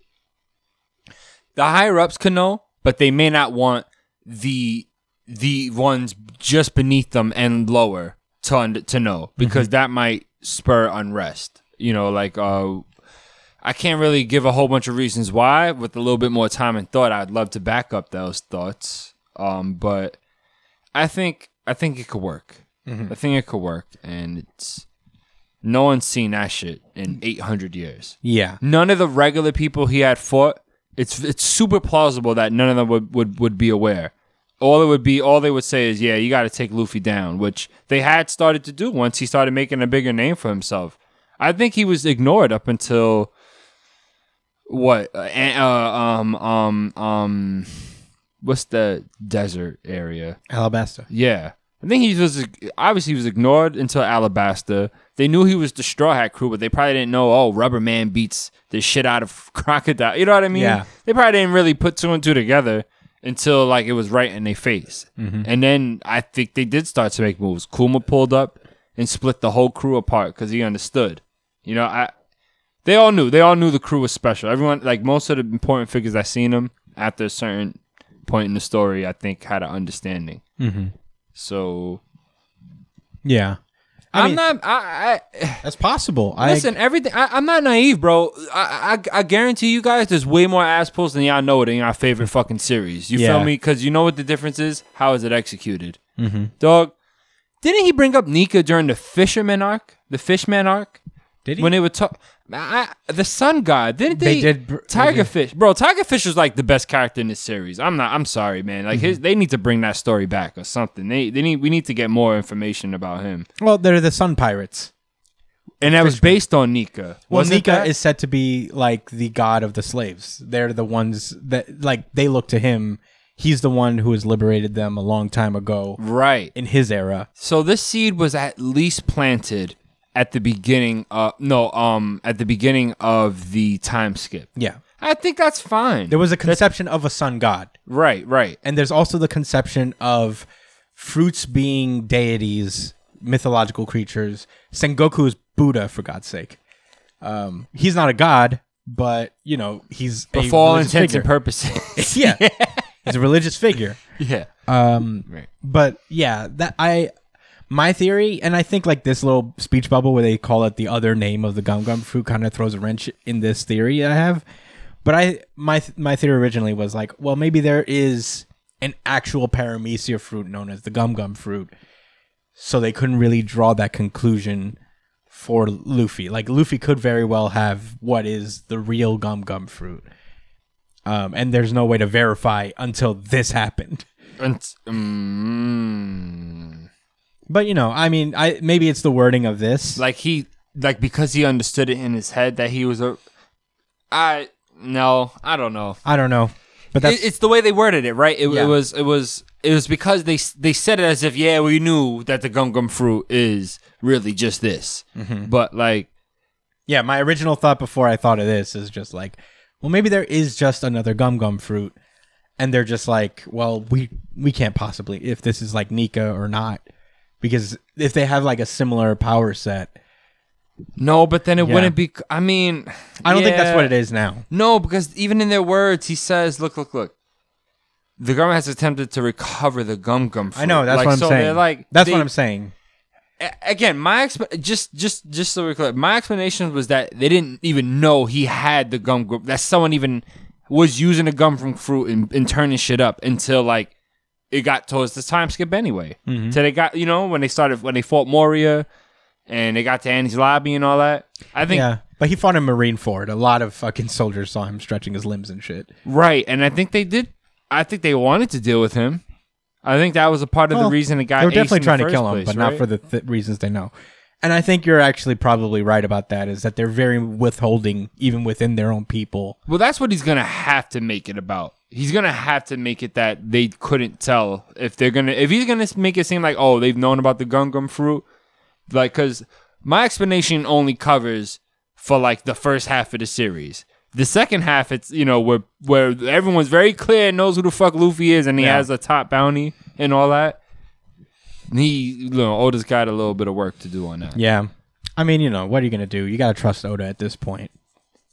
the higher ups can know, but they may not want the the ones just beneath them and lower to to know because that might spur unrest. You know, like uh, I can't really give a whole bunch of reasons why. With a little bit more time and thought, I'd love to back up those thoughts. Um, but I think I think it could work. I think it could work, and it's no one's seen that shit in 800 years. Yeah. None of the regular people he had fought. It's it's super plausible that none of them would would, would be aware. All it would be, all they would say is, "Yeah, you got to take Luffy down," which they had started to do once he started making a bigger name for himself. I think he was ignored up until what? Uh, uh, um, um, um, what's the desert area? Alabasta. Yeah. I think he was obviously he was ignored until Alabasta. They knew he was the Straw Hat crew, but they probably didn't know. Oh, Rubber Man beats the shit out of Crocodile. You know what I mean? Yeah. They probably didn't really put two and two together until like it was right in their face. And then I think they did start to make moves. Kuma pulled up and split the whole crew apart because he understood. You know, I they all knew. They all knew the crew was special. Everyone, like most of the important figures I seen them after a certain point in the story, I think had an understanding. Mm-hmm. So Yeah. I I'm mean, not. I, I That's possible. listen. everything. I, I'm not naive, bro. I, I I guarantee you guys, there's way more ass pulls than y'all know it in our favorite fucking series. You Yeah. feel me? Because you know what the difference is. How is it executed? I. hmm Dog. Didn't he bring up Nika during the Fisherman arc? The Fishman arc Did he? when they were talk. The Sun God didn't they? They did br- Tiger. Fish, bro. Tiger Fish was like the best character in this series. I'm not. I'm sorry, man. Like Mm-hmm. his, they need to bring that story back or something. They they need. We need to get more information about him. well, they're the Sun Pirates. And that was based on Nika. Well, Wasn't Nika that? is said to be like the god of the slaves. They're the ones that like they look to him. He's the one who has liberated them a long time ago right. in his era. So this seed was at least planted at the beginning. Uh, no, um, at the beginning of the time skip. Yeah. I think that's fine. There was a conception of a sun god. right, right. And there's also the conception of fruits being deities, mythological creatures. Sengoku is Buddha, for God's sake. Um, he's not a god, but you know he's a for all religious intents figure. and purposes. yeah, he's a religious figure. yeah. Um, Right. but yeah, that I my theory, and I think like this little speech bubble where they call it the other name of the gum gum fruit kind of throws a wrench in this theory I have. But I my my theory originally was like, well, maybe there is an actual paramecia fruit known as the gum gum fruit, so they couldn't really draw that conclusion for Luffy. Like Luffy could very well have what is the real gum gum fruit. Um, and there's no way to verify until this happened. And, mm, But you know, I mean, I maybe it's the wording of this. like he, like because he understood it in his head that he was a. I no, I don't know. I don't know, but that's It, it's the way they worded it, right? It, Yeah. it was it was it was because they they said it as if yeah we knew that the gum gum fruit is really just this, Mm-hmm. but like yeah. My original thought before I thought of this is just like, well, maybe there is just another gum gum fruit, and they're just like, well, we we can't possibly if this is like Nika or not, because if they have like a similar power set, no, but then it Yeah. wouldn't be. I mean, I don't think that's what it is now. No, because even in their words, he says, "Look, look, look." The government has attempted to recover the gum gum. Fruit. I know that's Like, what I'm so saying. Like that's they- what I'm saying. a- again, my exp- just just just so we're clear, my explanation was that they didn't even know he had the gum group. That someone even was using the gum from fruit and, and turning shit up until like it got towards the time skip anyway. Mm-hmm. So they got you know when they started when they fought Moria and they got to Enies lobby and all that. I think Yeah, but he fought in Marineford. A lot of fucking soldiers saw him stretching his limbs and shit. right, and I think they did. I think they wanted to deal with him. I think that was a part of Well, the reason it got. They were definitely trying to kill him, place, but not for the th- reasons they know. And I think you're actually probably right about that. Is that they're very withholding, even within their own people. Well, that's what he's gonna have to make it about. He's gonna have to make it that they couldn't tell if they're gonna if he's gonna make it seem like oh they've known about the gum fruit, like because my explanation only covers for like the first half of the series. The second half, it's you know where where everyone's very clear and knows who the fuck Luffy is and he Yeah. has a top bounty and all that. He, you know, Oda's got a little bit of work to do on that. Yeah, I mean, you know, what are you gonna do? You gotta trust Oda at this point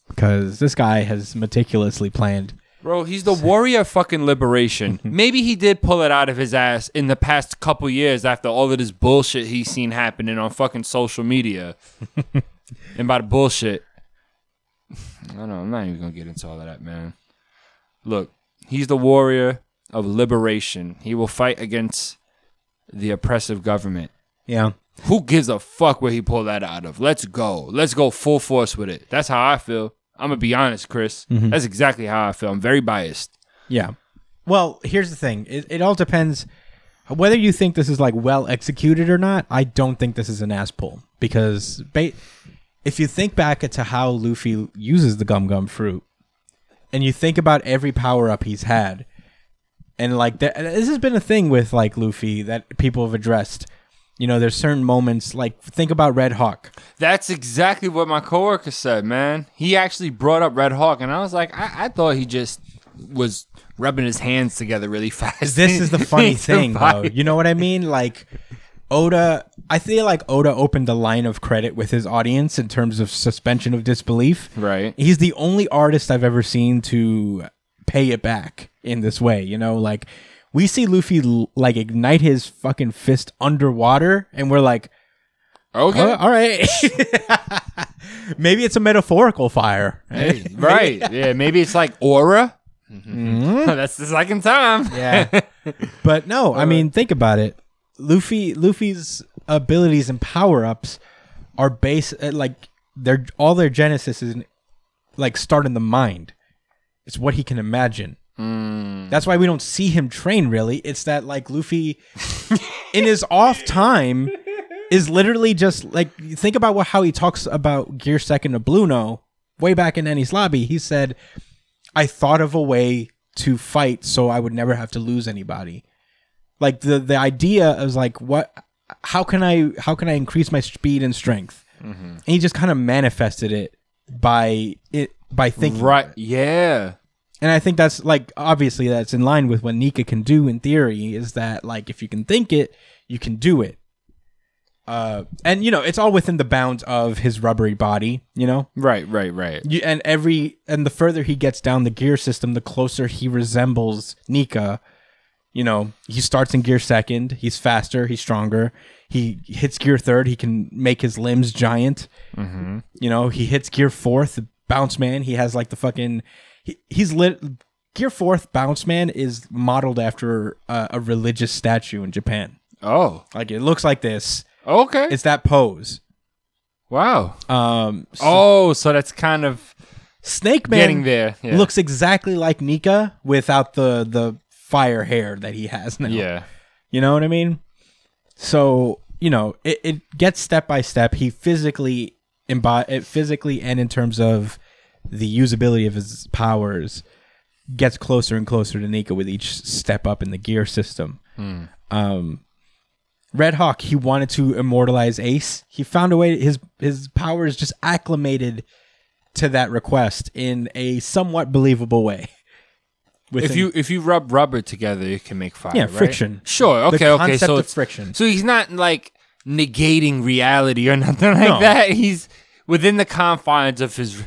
because this guy has meticulously planned. Bro, he's the warrior of fucking liberation. Maybe he did pull it out of his ass in the past couple years after all of this bullshit he's seen happening on fucking social media. and by the bullshit, I don't know. I'm not even gonna get into all of that, man. Look, he's the warrior of liberation. He will fight against the oppressive government, Yeah. Who gives a fuck where he pulled that out of? Let's go. Let's go full force with it. That's how I feel. I'm gonna be honest, Chris. Mm-hmm. That's exactly how I feel. I'm very biased. Yeah. Well, here's the thing. It, it all depends whether you think this is like well executed or not. I don't think this is an ass pull because ba- if you think back to how Luffy uses the gum gum fruit, and you think about every power up he's had, and like that, this has been a thing with like Luffy that people have addressed. You know, there's certain moments like think about Red Hawk. That's exactly what my coworker said, man. He actually brought up Red Hawk, and I was like, I, I thought he just was rubbing his hands together really fast. this is the funny thing though. You know what I mean? Like Oda I feel like Oda opened a line of credit with his audience in terms of suspension of disbelief. Right. He's the only artist I've ever seen to pay it back in this way, you know, like we see Luffy like ignite his fucking fist underwater and we're like, Okay. "Uh, all right. Maybe it's a metaphorical fire. right. Yeah. Maybe it's like aura. That's the second time. Mm-hmm. Yeah. but no, I mean, think about it. Luffy Luffy's abilities and power-ups are based uh, like their all their genesis is like start in the mind. It's what he can imagine. Hmm. That's why we don't see him train really. It's that like Luffy in his off time is literally just like think about what how he talks about Gear Second of Blueno way back in Enies lobby. He said, "I thought of a way to fight so I would never have to lose anybody." Like the the idea is like what how can I how can I increase my speed and strength? Mm-hmm. And he just kind of manifested it by it by thinking Right. Yeah. And I think that's like obviously that's in line with what Nika can do in theory is that like if you can think it, you can do it. Uh and you know, it's all within the bounds of his rubbery body, you know? Right. Right. Right. You, and every and the further he gets down the gear system, the closer he resembles Nika. You know, he starts in gear second. He's faster. He's stronger. He hits gear third. He can make his limbs giant. Mm-hmm. You know, he hits gear fourth. Bounce man. He has like the fucking. He, he's lit. Gear fourth bounce man is modeled after uh, a religious statue in Japan. Oh. Like it looks like this. Okay. It's that pose. wow. Um, s- Oh, so that's kind of Snake Man getting there. Yeah. looks exactly like Nika without the the fire hair that he has now. Yeah. You know what I mean? So, you know, it, it gets step by step. He physically imbi- it physically and in terms of the usability of his powers gets closer and closer to Nika with each step up in the gear system. Um Red Hawk, he wanted to immortalize Ace. He found a way his his powers just acclimated to that request in a somewhat believable way. If you if you rub rubber together, it can make fire. Yeah, right? friction. Sure. The Okay. Okay. So it's friction. So he's not like negating reality or nothing like No. that. He's within the confines of his.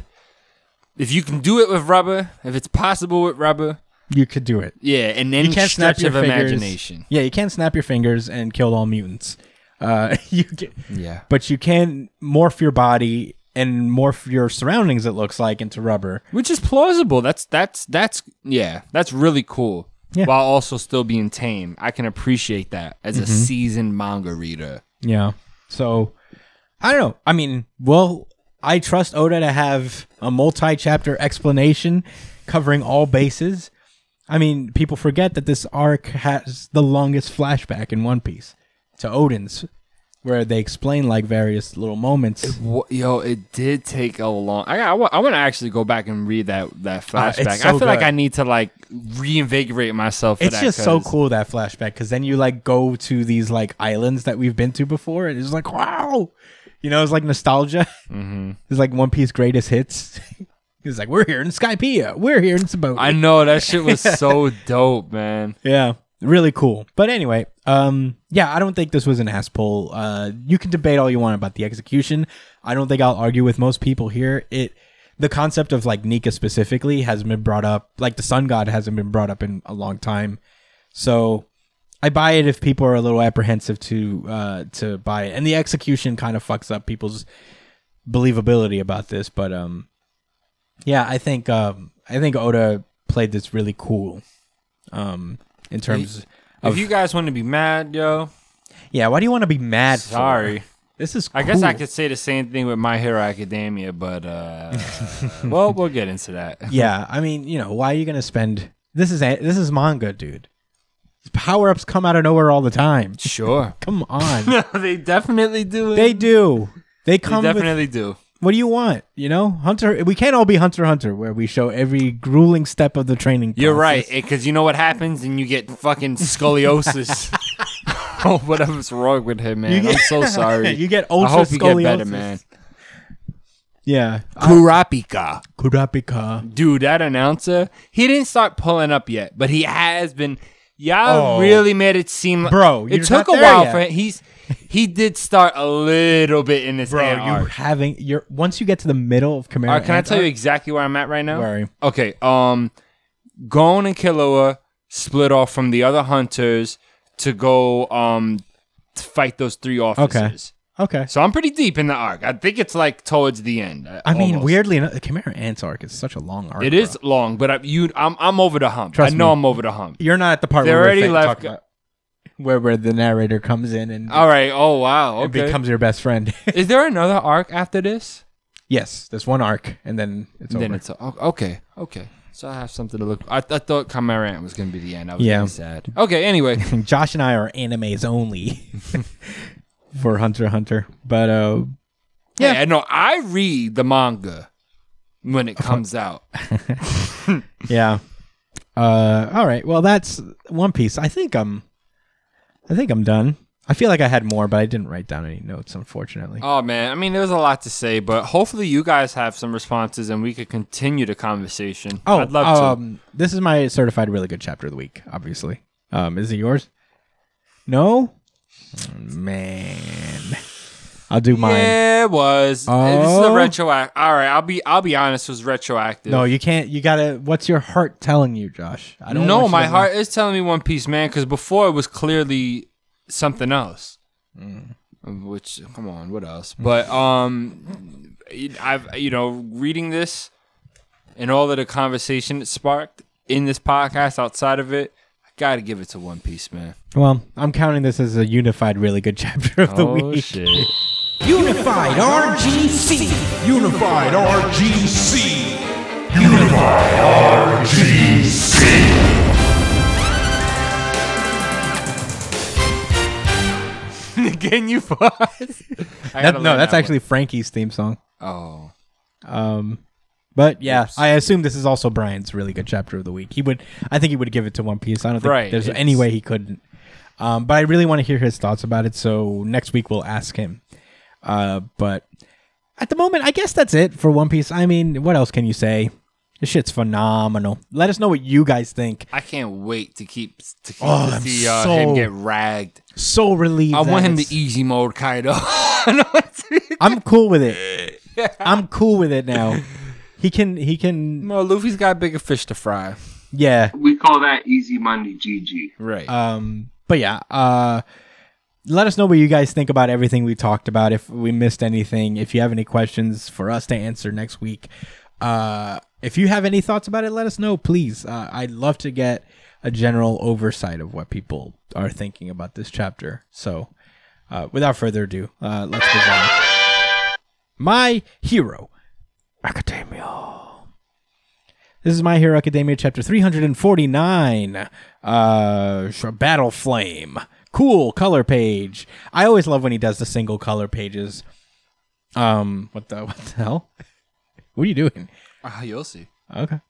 If you can do it with rubber, if it's possible with rubber, you could do it. yeah, and then You can't snap your fingers. imagination. Yeah, you can't snap your fingers and kill all mutants. Uh, you can, Yeah. but you can morph your body and morph your surroundings. It looks like into rubber. Which is plausible. That's that's that's yeah, that's really cool. Yeah. While also still being tame. I can appreciate that as Mm-hmm. a seasoned manga reader. Yeah. So I don't know. I mean, well, I trust Oda to have a multi-chapter explanation covering all bases. I mean, people forget that this arc has the longest flashback in One Piece to Oden's, where they explain like various little moments. Wha- Yo, it did take a long. I I, want to actually go back and read that that Uh, flashback. so I feel like. I need to like reinvigorate myself. For it's just so cool that flashback because then you like go to these like islands that we've been to before and it's like wow you know it's like nostalgia. Mm-hmm. it's like one piece greatest hits. He's like we're here in Skypiea we're here in Sabaody. I know that shit was so dope, man. yeah really cool. But anyway um yeah i don't think this was an ass pull uh you can debate all you want about the execution. I don't think i'll argue with most people here. It the concept of like nika specifically hasn't been brought up like the sun god hasn't been brought up in a long time. So I buy it if people are a little apprehensive to uh, to buy it, and the execution kind of fucks up people's believability about this. But um, yeah, I think um, I think Oda played this really cool. Um, in terms If of you guys want to be mad, yo, Yeah, why do you want to be mad? for? Sorry. This is. I guess I could say the same thing with My Hero Academia, but uh, well, we'll get into that. Yeah, I mean, you know, why are you gonna spend? This is a- this is manga, dude. Power ups come out of nowhere all the time. Sure. Come on, no, they definitely do. they do. They They come. with, definitely do. what do you want? You know, Hunter. We can't all be Hunter Hunter, where we show every grueling step of the training. You're right, eh, because you know what happens, and you get fucking scoliosis. oh, whatever's wrong with him, man. You I'm so sorry. you get I ultra hope you get better, scoliosis. man. Yeah, Kurapika. Kurapika. Dude, that announcer, he didn't start pulling up yet, but he has been. Y'all Oh. really made it seem like Bro, It took a while yet. for him. He's he did start a little bit in this Bro, ant you having your once you get to the middle of. All right, can I tell you exactly where I'm at right now? Where are you? Okay. Um, Gon and Killua split off from the other hunters to go um to fight those three officers. Okay. So I'm pretty deep in the arc. I think it's like towards the end. uh, I mean, weirdly enough, the Chimera Ants arc is such a long arc. It bro. is long, but I, you, I'm I'm over the hump. Trust I know me. I'm over the hump. You're not at the part They where already we're fa- left- talking about- where where the narrator comes in and All right. Oh wow. it Okay. becomes your best friend. is there another arc after this? yes, there's one arc, and then it's then over. it's oh, okay. Okay. So I have something to look. I, I thought Chimera Ant was gonna be the end. I was Yeah. really sad. Okay. Anyway. Josh and I are animes only for Hunter Hunter, but uh, Yeah, I know. I read the manga when it comes out. yeah. Uh, all right. Well, that's One Piece. I think I'm, I think I'm done. I feel like I had more, but I didn't write down any notes, unfortunately. Oh man, I mean, there's a lot to say, but hopefully you guys have some responses and we could continue the conversation. Oh, I'd love to. um, This is my certified really good chapter of the week. Obviously, um, is it yours? No, man. I'll do mine. Yeah, it was. This is Oh. a retroactive. All right, I'll be. I'll be honest. It was retroactive. No, you can't. You gotta. What's your heart telling you, Josh? I don't. you my heart is telling me One Piece, man. Because before it was clearly something else. Mm. Which, come on, what else? But um, I've you know reading this and all of the conversation it sparked in this podcast outside of it, gotta give it to One Piece, man. Well, I'm counting this as a unified, really good chapter of the oh week. shit! Unified RGC. Unified RGC. Unified RGC. Can you pause? I That- gotta no, learn that's that actually Franky's theme song. Oh. Um, but yeah, Oops. I assume this is also Brian's really good chapter of the week. He would, I think he would give it to One Piece. I don't think Right, there's it's- any way he couldn't. Um, but I really want to hear his thoughts about it. So next week we'll ask him. Uh, but at the moment, I guess that's it for One Piece. I mean, what else can you say? This shit's phenomenal. Let us know what you guys think. I can't wait to keep to keep Oh, to see uh, so- him get ragged. So relieved. I want him to easy mode Kaido. I know it's- I'm cool with it. I'm cool with it now. He can. He can. Well, Luffy's got bigger fish to fry. Yeah. We call that easy money, GG. Right. Um, but yeah, uh, let us know what you guys think about everything we talked about. If we missed anything, if you have any questions for us to answer next week, uh, if you have any thoughts about it, let us know, please. Uh, I'd love to get a general oversight of what people are thinking about this chapter. So, uh, without further ado, uh, let's move on. My hero, Academia. This is My Hero Academia, chapter 349. Uh, Battle Flame. Cool color page. I always love when he does the single color pages. Um, what the what the hell? What are you doing? Ah, you'll see. Okay.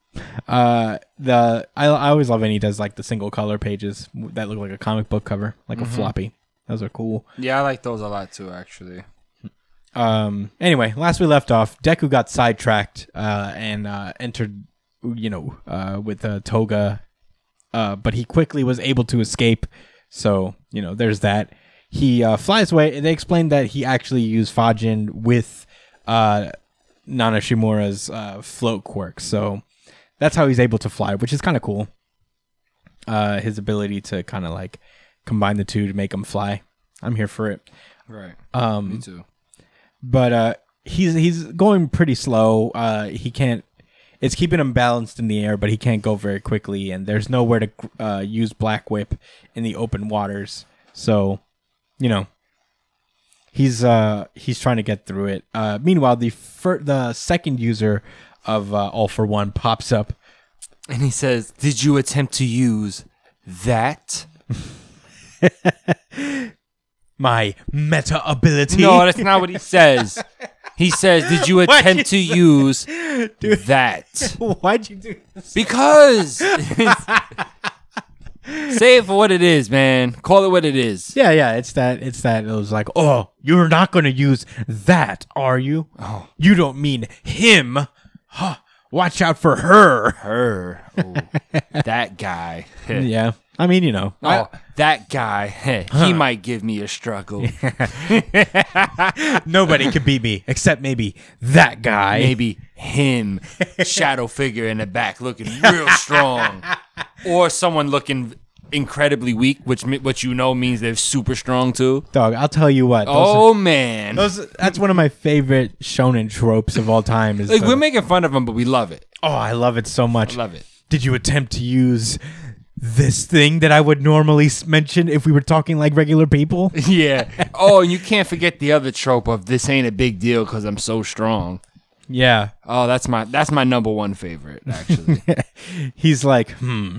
Uh, the I, I always love when he does like the single color pages that look like a comic book cover, like a floppy. Those are cool. Yeah, I like those a lot too. Actually. Um. Anyway, last we left off, Deku got sidetracked uh, and uh, entered, you know, uh, with uh, Toga, uh, but he quickly was able to escape. So you know, there's that. He uh, flies away. They explained that he actually used Fajin with uh, Nana Shimura's uh, float quirk. So that's how he's able to fly, which is kind of cool. Uh, his ability to kind of like combine the two to make him fly. I'm here for it. Right. Um, Me too. But uh he's he's going pretty slow uh he can't it's keeping him balanced in the air but he can't go very quickly and there's nowhere to uh use black whip in the open waters so you know, he's uh he's trying to get through it. Uh, meanwhile, the fir- the second user of uh, All for One pops up. And he says, "Did you attempt to use that?" My meta ability. No, that's not what he says. He says, "Did you Why'd attempt to use that?" Why'd you do this? Because say it for what it is, man. Call it what it is. Yeah, yeah, it's that. It's that. It was like, oh, you're not gonna use that, are you? Oh, you don't mean him. Huh. Watch out for her. Her, oh, that guy. Yeah, I mean, you know, I- Oh, that guy. He might give me a struggle. nobody can beat me except maybe that guy. Maybe him, shadow figure in the back, looking real strong, or someone looking incredibly weak, which which you know means they're super strong too. Dog, I'll tell you what. Oh man, those that's one of my favorite shonen tropes of all time. Is like the- we're making fun of him, but we love it. oh, I love it so much. I Love it. Did you attempt to use this thing that I would normally mention if we were talking like regular people? Yeah. Oh, and you can't forget the other trope of this ain't a big deal because I'm so strong. yeah. Oh, that's my that's my number one favorite actually. He's like, hmm.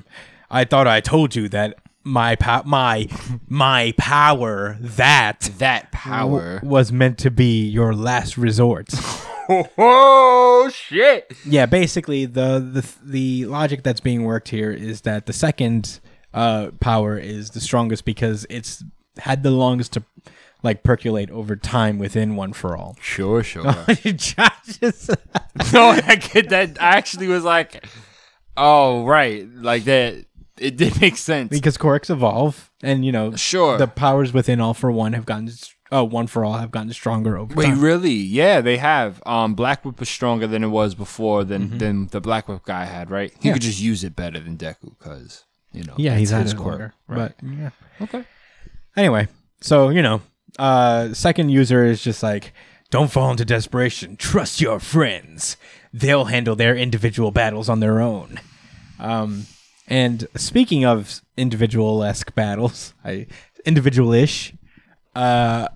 I thought I told you that my pow- my my power that that power. was meant to be your last resort. Oh shit! yeah, basically the the the logic that's being worked here is that the second uh power is the strongest because it's had the longest to like percolate over time within one for all. Sure, sure. Josh is no, I get that. I actually was like, oh right, like that. It did make sense. because Quirks evolve and you know Sure. the powers within all for one have gotten uh, one for all have gotten stronger over Wait, time. really? Yeah, they have. Um, Black Whip was stronger than it was before than Mm-hmm. than the Black Whip guy had, right? He could just use it better than Deku because you know. Yeah, he's had his quirk, longer. right? But yeah. Okay. Anyway, so you know, uh second user is just like, don't fall into desperation. Trust your friends. They'll handle their individual battles on their own. Um and speaking of individual esque battles, I individual ish, uh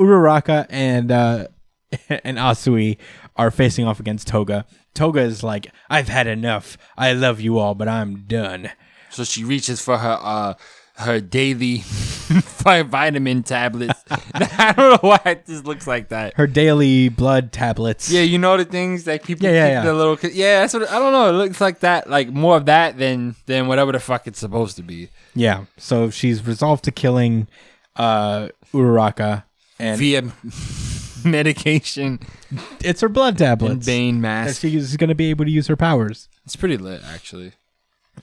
Uraraka and uh and Asui are facing off against Toga. Toga is like, I've had enough. I love you all, but I'm done. So she reaches for her uh her daily vitamin tablets. I don't know why this looks like that. Her daily blood tablets. Yeah, you know the things that people Yeah, yeah, keep yeah. the little yeah. That's what I don't know. It looks like that, like more of that than than whatever the fuck it's supposed to be. Yeah. So she's resolved to killing uh Uraraka and Via medication it's her blood and tablets. Bane And mask. she's gonna be able to use her powers. It's pretty lit, actually.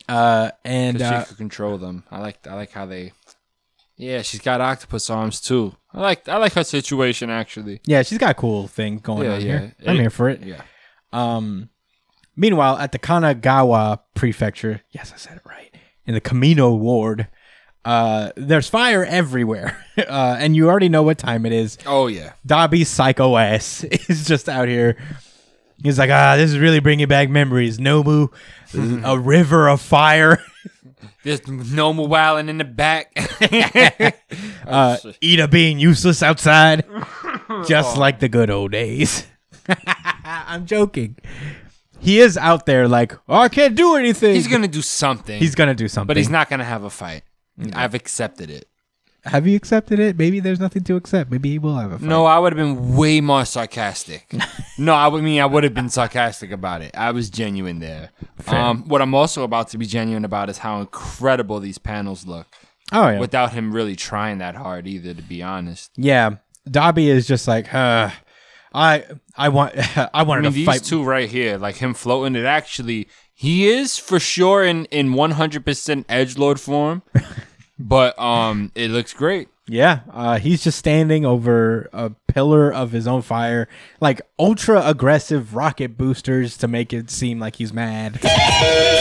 Uh and 'Cause uh, she could control them. I like I like how they. Yeah, she's got octopus arms too. I like I like her situation actually. yeah, she's got a cool thing going Yeah, on yeah. here. I'm It- here for it. Yeah. Um meanwhile at the Kanagawa prefecture, yes, I said it right. In the Kamino ward, uh there's fire everywhere. uh and you already know what time it is. Oh yeah. Dabi's psycho ass is just out here. He's like, ah, this is really bringing back memories. Nobu, a river of fire. There's no more wilding in the back. Uh, Iida being useless outside, just like the good old days. I'm joking. He is out there like, oh, I can't do anything. he's gonna do something. He's gonna do something. but he's not gonna have a fight. I've accepted it. Have you accepted it? Maybe there's nothing to accept. Maybe he will have a fight. No, I would have been way more sarcastic. no, I would mean I would have been sarcastic about it. I was genuine there. Um, what I'm also about to be genuine about is how incredible these panels look. Oh yeah. Without him really trying that hard either, to be honest. yeah. Dabi is just like, huh. I, I want, I wanted I mean, to these fight. two right here, like him floating, it actually he is for sure in in 100% edge lord form, but um, it looks great. Yeah, uh, he's just standing over a pillar of his own fire, like ultra aggressive rocket boosters to make it seem like he's mad.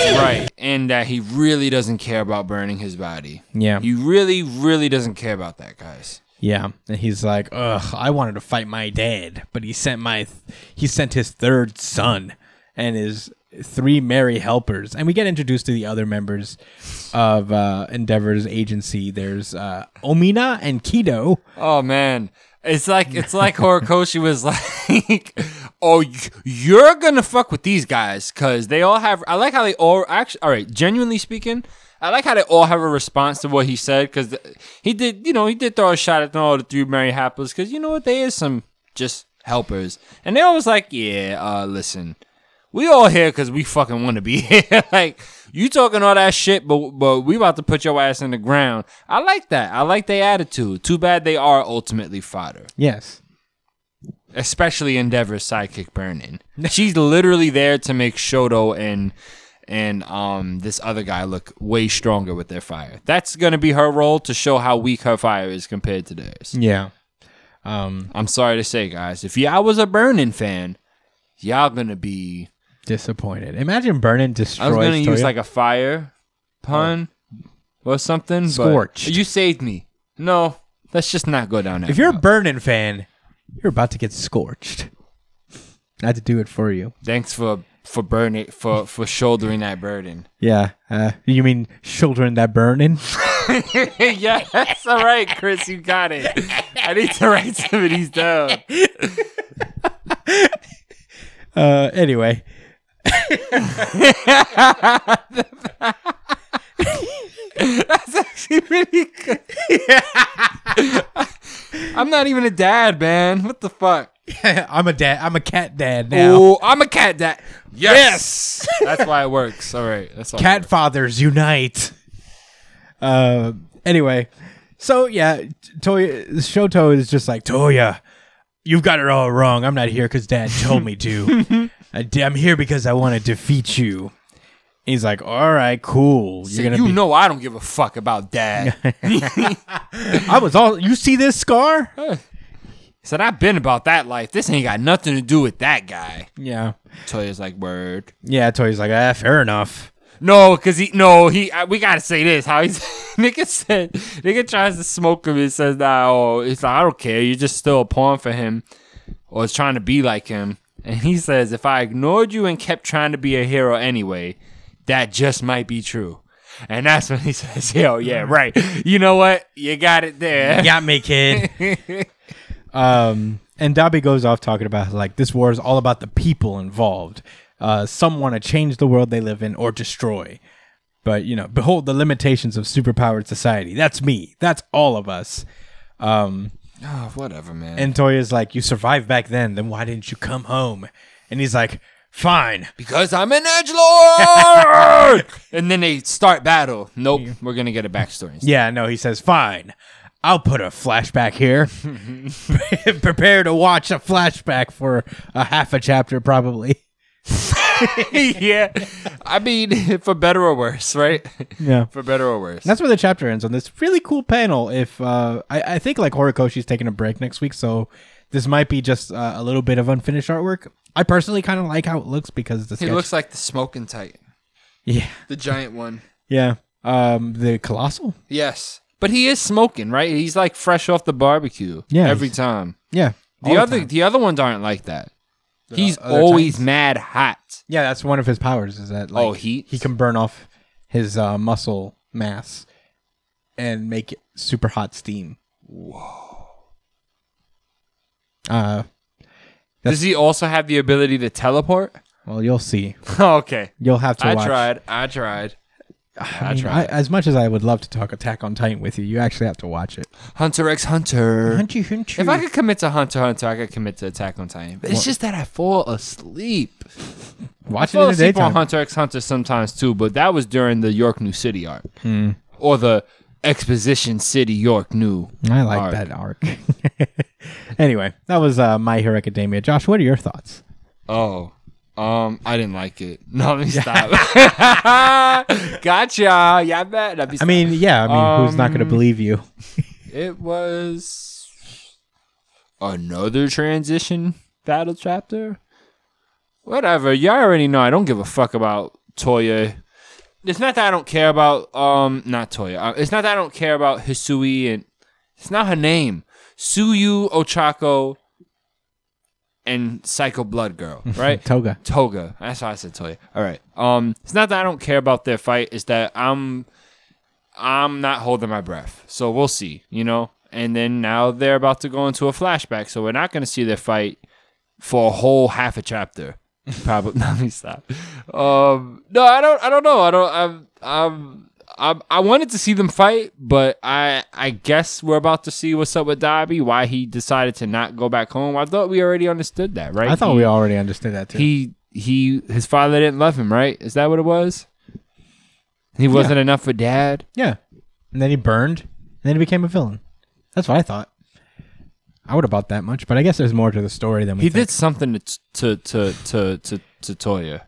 Right, and that he really doesn't care about burning his body. Yeah, He really, really doesn't care about that, guys. yeah, and he's like, "Ugh, I wanted to fight my dad, but he sent my, he sent his third son, and his three merry helpers, and we get introduced to the other members of uh, Endeavor's agency. There's uh, Onima and Kido. Oh man, it's like it's like Horikoshi was like, "Oh, you're gonna fuck with these guys because they all have." I like how they all actually. All right, genuinely speaking, I like how they all have a response to what he said because he did. You know, he did throw a shot at all the three Mary Happers because you know what, they is some just helpers, and they all was like, "Yeah, uh, listen." We all here because we fucking want to be here. like you talking all that shit, but but we about to put your ass in the ground. I like that. I like their attitude. Too bad they are ultimately fodder, Yes. especially Endeavor's sidekick Burnin. She's literally there to make Shoto and and um this other guy look way stronger with their fire. That's gonna be her role to show how weak her fire is compared to theirs. Yeah. Um, I'm sorry to say, guys, if y'all was a Burnin fan, y'all gonna be disappointed. Imagine Burnin destroys. I was gonna use like a fire pun or something. Scorched. you saved me. No, let's just not go down that. If you're a route. Burnin fan, you're about to get scorched. I had to do it for you. thanks for for burning for for shouldering that burden. Yeah. Uh, you mean shouldering that burning? yeah, that's all right, Chris. You got it. I need to write some of these down. Uh, anyway. That's actually really good. I'm not even a dad, man. What the fuck? I'm a dad. I'm a cat dad now. Oh, I'm a cat dad. Yes, that's why it works. All right, that's it Cat fathers unite. Uh, anyway, so yeah, Toya Shoto is just like Toya. You've got it all wrong. I'm not here because Dad told me to. I di- I'm here because I want to defeat you. He's like, all right, cool. You're gonna you be. know I don't give a fuck about dad. I was all. You see this scar? Said I've been about that life. This ain't got nothing to do with that guy. Yeah. Toya's like word. Yeah. Toya's like, ah, fair enough. No, cause he no he. We gotta say this. How he's nigga said nigga tries to smoke him and says nah. Oh, it's like I don't care. You're just still a pawn for him, or is trying to be like him. And he says if I ignored you and kept trying to be a hero anyway, that just might be true. And that's when he says, "Yo, yeah, right. You know what? You got it there." got me, kid. um, and Dabi goes off talking about like this war is all about the people involved. Uh, some want to change the world they live in or destroy. But you know, behold the limitations of superpowered society. That's me. That's all of us. Um, Oh, whatever, man. and Toya's like, "You survived back then. Then why didn't you come home?" And he's like, "Fine." Because I'm an edge lord. and then they start battle. Nope, we're gonna get a backstory. instead. Yeah, no, he says, fine. I'll put a flashback here. Prepare to watch a flashback for a half a chapter, probably. yeah, I mean, for better or worse, right? Yeah. For better or worse. That's where the chapter ends on this really cool panel. If uh, I, I think like Horikoshi's taking a break next week, so this might be just uh, a little bit of unfinished artwork. I personally kind of like how it looks because the he sketch- looks like the smoking titan, yeah the giant one. yeah um the colossal Yes, but he is smoking, right? He's like fresh off the barbecue. Yeah, every time. yeah The all other, time. the other ones aren't like that. He's always titans? mad hot. yeah that's one of his powers is that like, Oh, heat? he can burn off his uh, muscle mass and make it super hot steam. Whoa. Uh, Does he also have the ability to teleport? well, you'll see. okay, You'll have to I watch. tried. I tried. I mean, I, as much as I would love to talk Attack on Titan with you, you actually have to watch it. Hunter x Hunter. Hunter, If I could commit to Hunter x Hunter, I could commit to Attack on Titan. But it's just that I fall asleep. watch it fall in the asleep on daytime. Hunter x Hunter sometimes too, but that was during the York New City arc. Or the Exposition City York New. I like arc. that arc. anyway, that was uh, My Hero Academia. Josh, what are your thoughts? Oh. Um, I didn't like it. No, let me stop. gotcha. Yeah, I bet. I stop. mean, yeah, I mean, who's not going to Um, believe you? it was another transition battle chapter. Whatever. You already know I don't give a fuck about Toya. It's not that I don't care about um not Toya. Uh, it's not that I don't care about Hisui and it's not her name. Tsuyu Ochako and Psycho Blood Girl, right? Toga. Toga. That's why I said Toya. All right. Um, it's not that I don't care about their fight. It's that I'm, I'm not holding my breath. So we'll see. You know. And then now they're about to go into a flashback, so we're not going to see their fight for a whole half a chapter. Probably. Let me stop. Um, no, I don't. I don't know. I don't. I'm. I'm. I, I wanted to see them fight, but I I guess we're about to see what's up with Dabi. Why he decided to not go back home. I thought we already understood that, right? I thought He- we already understood that too. he he his father didn't love him, right? Is that what it was? He wasn't enough for dad. yeah. And then he burned, and then he became a villain. That's what I thought. I would have bought that much, but I guess there's more to the story than we He think. did something to to to to to, to Toya.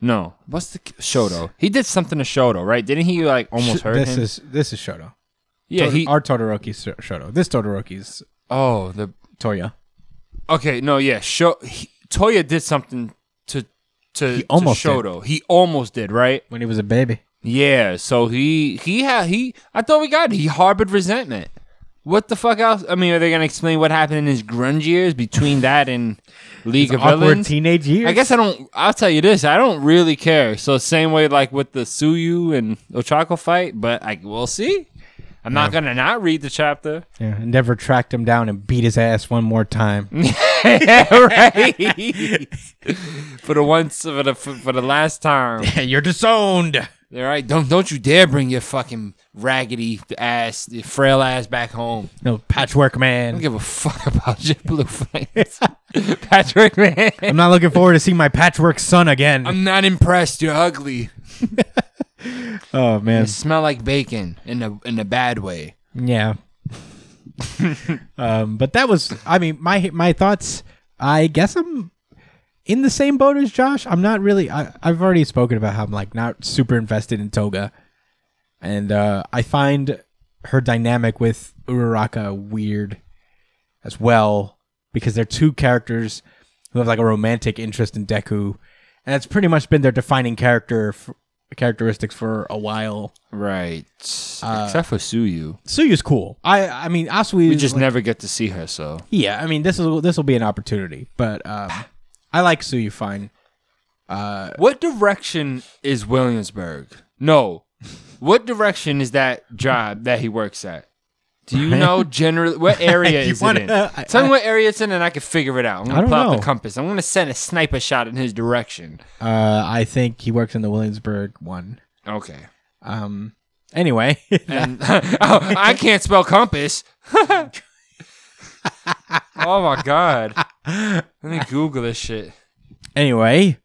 No, what's the Shoto? He did something to Shoto, right? Didn't he like almost Sh- hurt this him? This is this is Shoto. yeah, Tot- he. our Todoroki's Sh- Shoto. This Todoroki's oh, the Toya. okay, no, yeah, Sho, he, Toya did something to to, He almost to Shoto. He almost did, right? when he was a baby. Yeah, so he he had he I thought we got it. He harbored resentment. What the fuck else? I mean, are they gonna explain what happened in his grunge years between that and League of Awkward Villains? teenage years. I guess I don't. I'll tell you this: I don't really care. So same way like with the Tsuyu and Ochako fight, but I we'll see. I'm not gonna not read the chapter. Yeah, never tracked him down and beat his ass one more time. right. for the once for the for, for the last time. You're disowned. All right. Don't don't you dare bring your fucking raggedy ass, your frail ass back home. No patchwork I don't man. give a fuck about your blue flames. Patrick, man. I'm not looking forward to seeing my patchwork son again. I'm not impressed. You're ugly. oh man. You smell like bacon in a in a bad way. Yeah. um, but that was, I mean, my my thoughts. I guess I'm in the same boat as Josh. I'm not really. I, I've already spoken about how I'm like not super invested in Toga, and uh, I find her dynamic with Uraraka weird as well because they're two characters who have like a romantic interest in Deku, and that's pretty much been their defining character f- characteristics for a while. Right. Except for Tsuyu. Tsuyu's cool. I I mean Asui. We just like- never get to see her, so. Yeah, I mean this is this will be an opportunity, but um, I like Tsuyu fine. Uh, What direction is Williamsburg? No. What direction is that job that he works at? Do you know generally what area You is wanna- it in? I- Tell me what area it's in, and I can figure it out. I'm gonna don't pull out know. the compass. I'm gonna send a sniper shot in his direction. uh, I think he works in the Williamsburg one. Okay. Um, anyway, And oh, I can't spell compass. oh my god. Let me Google this shit. anyway,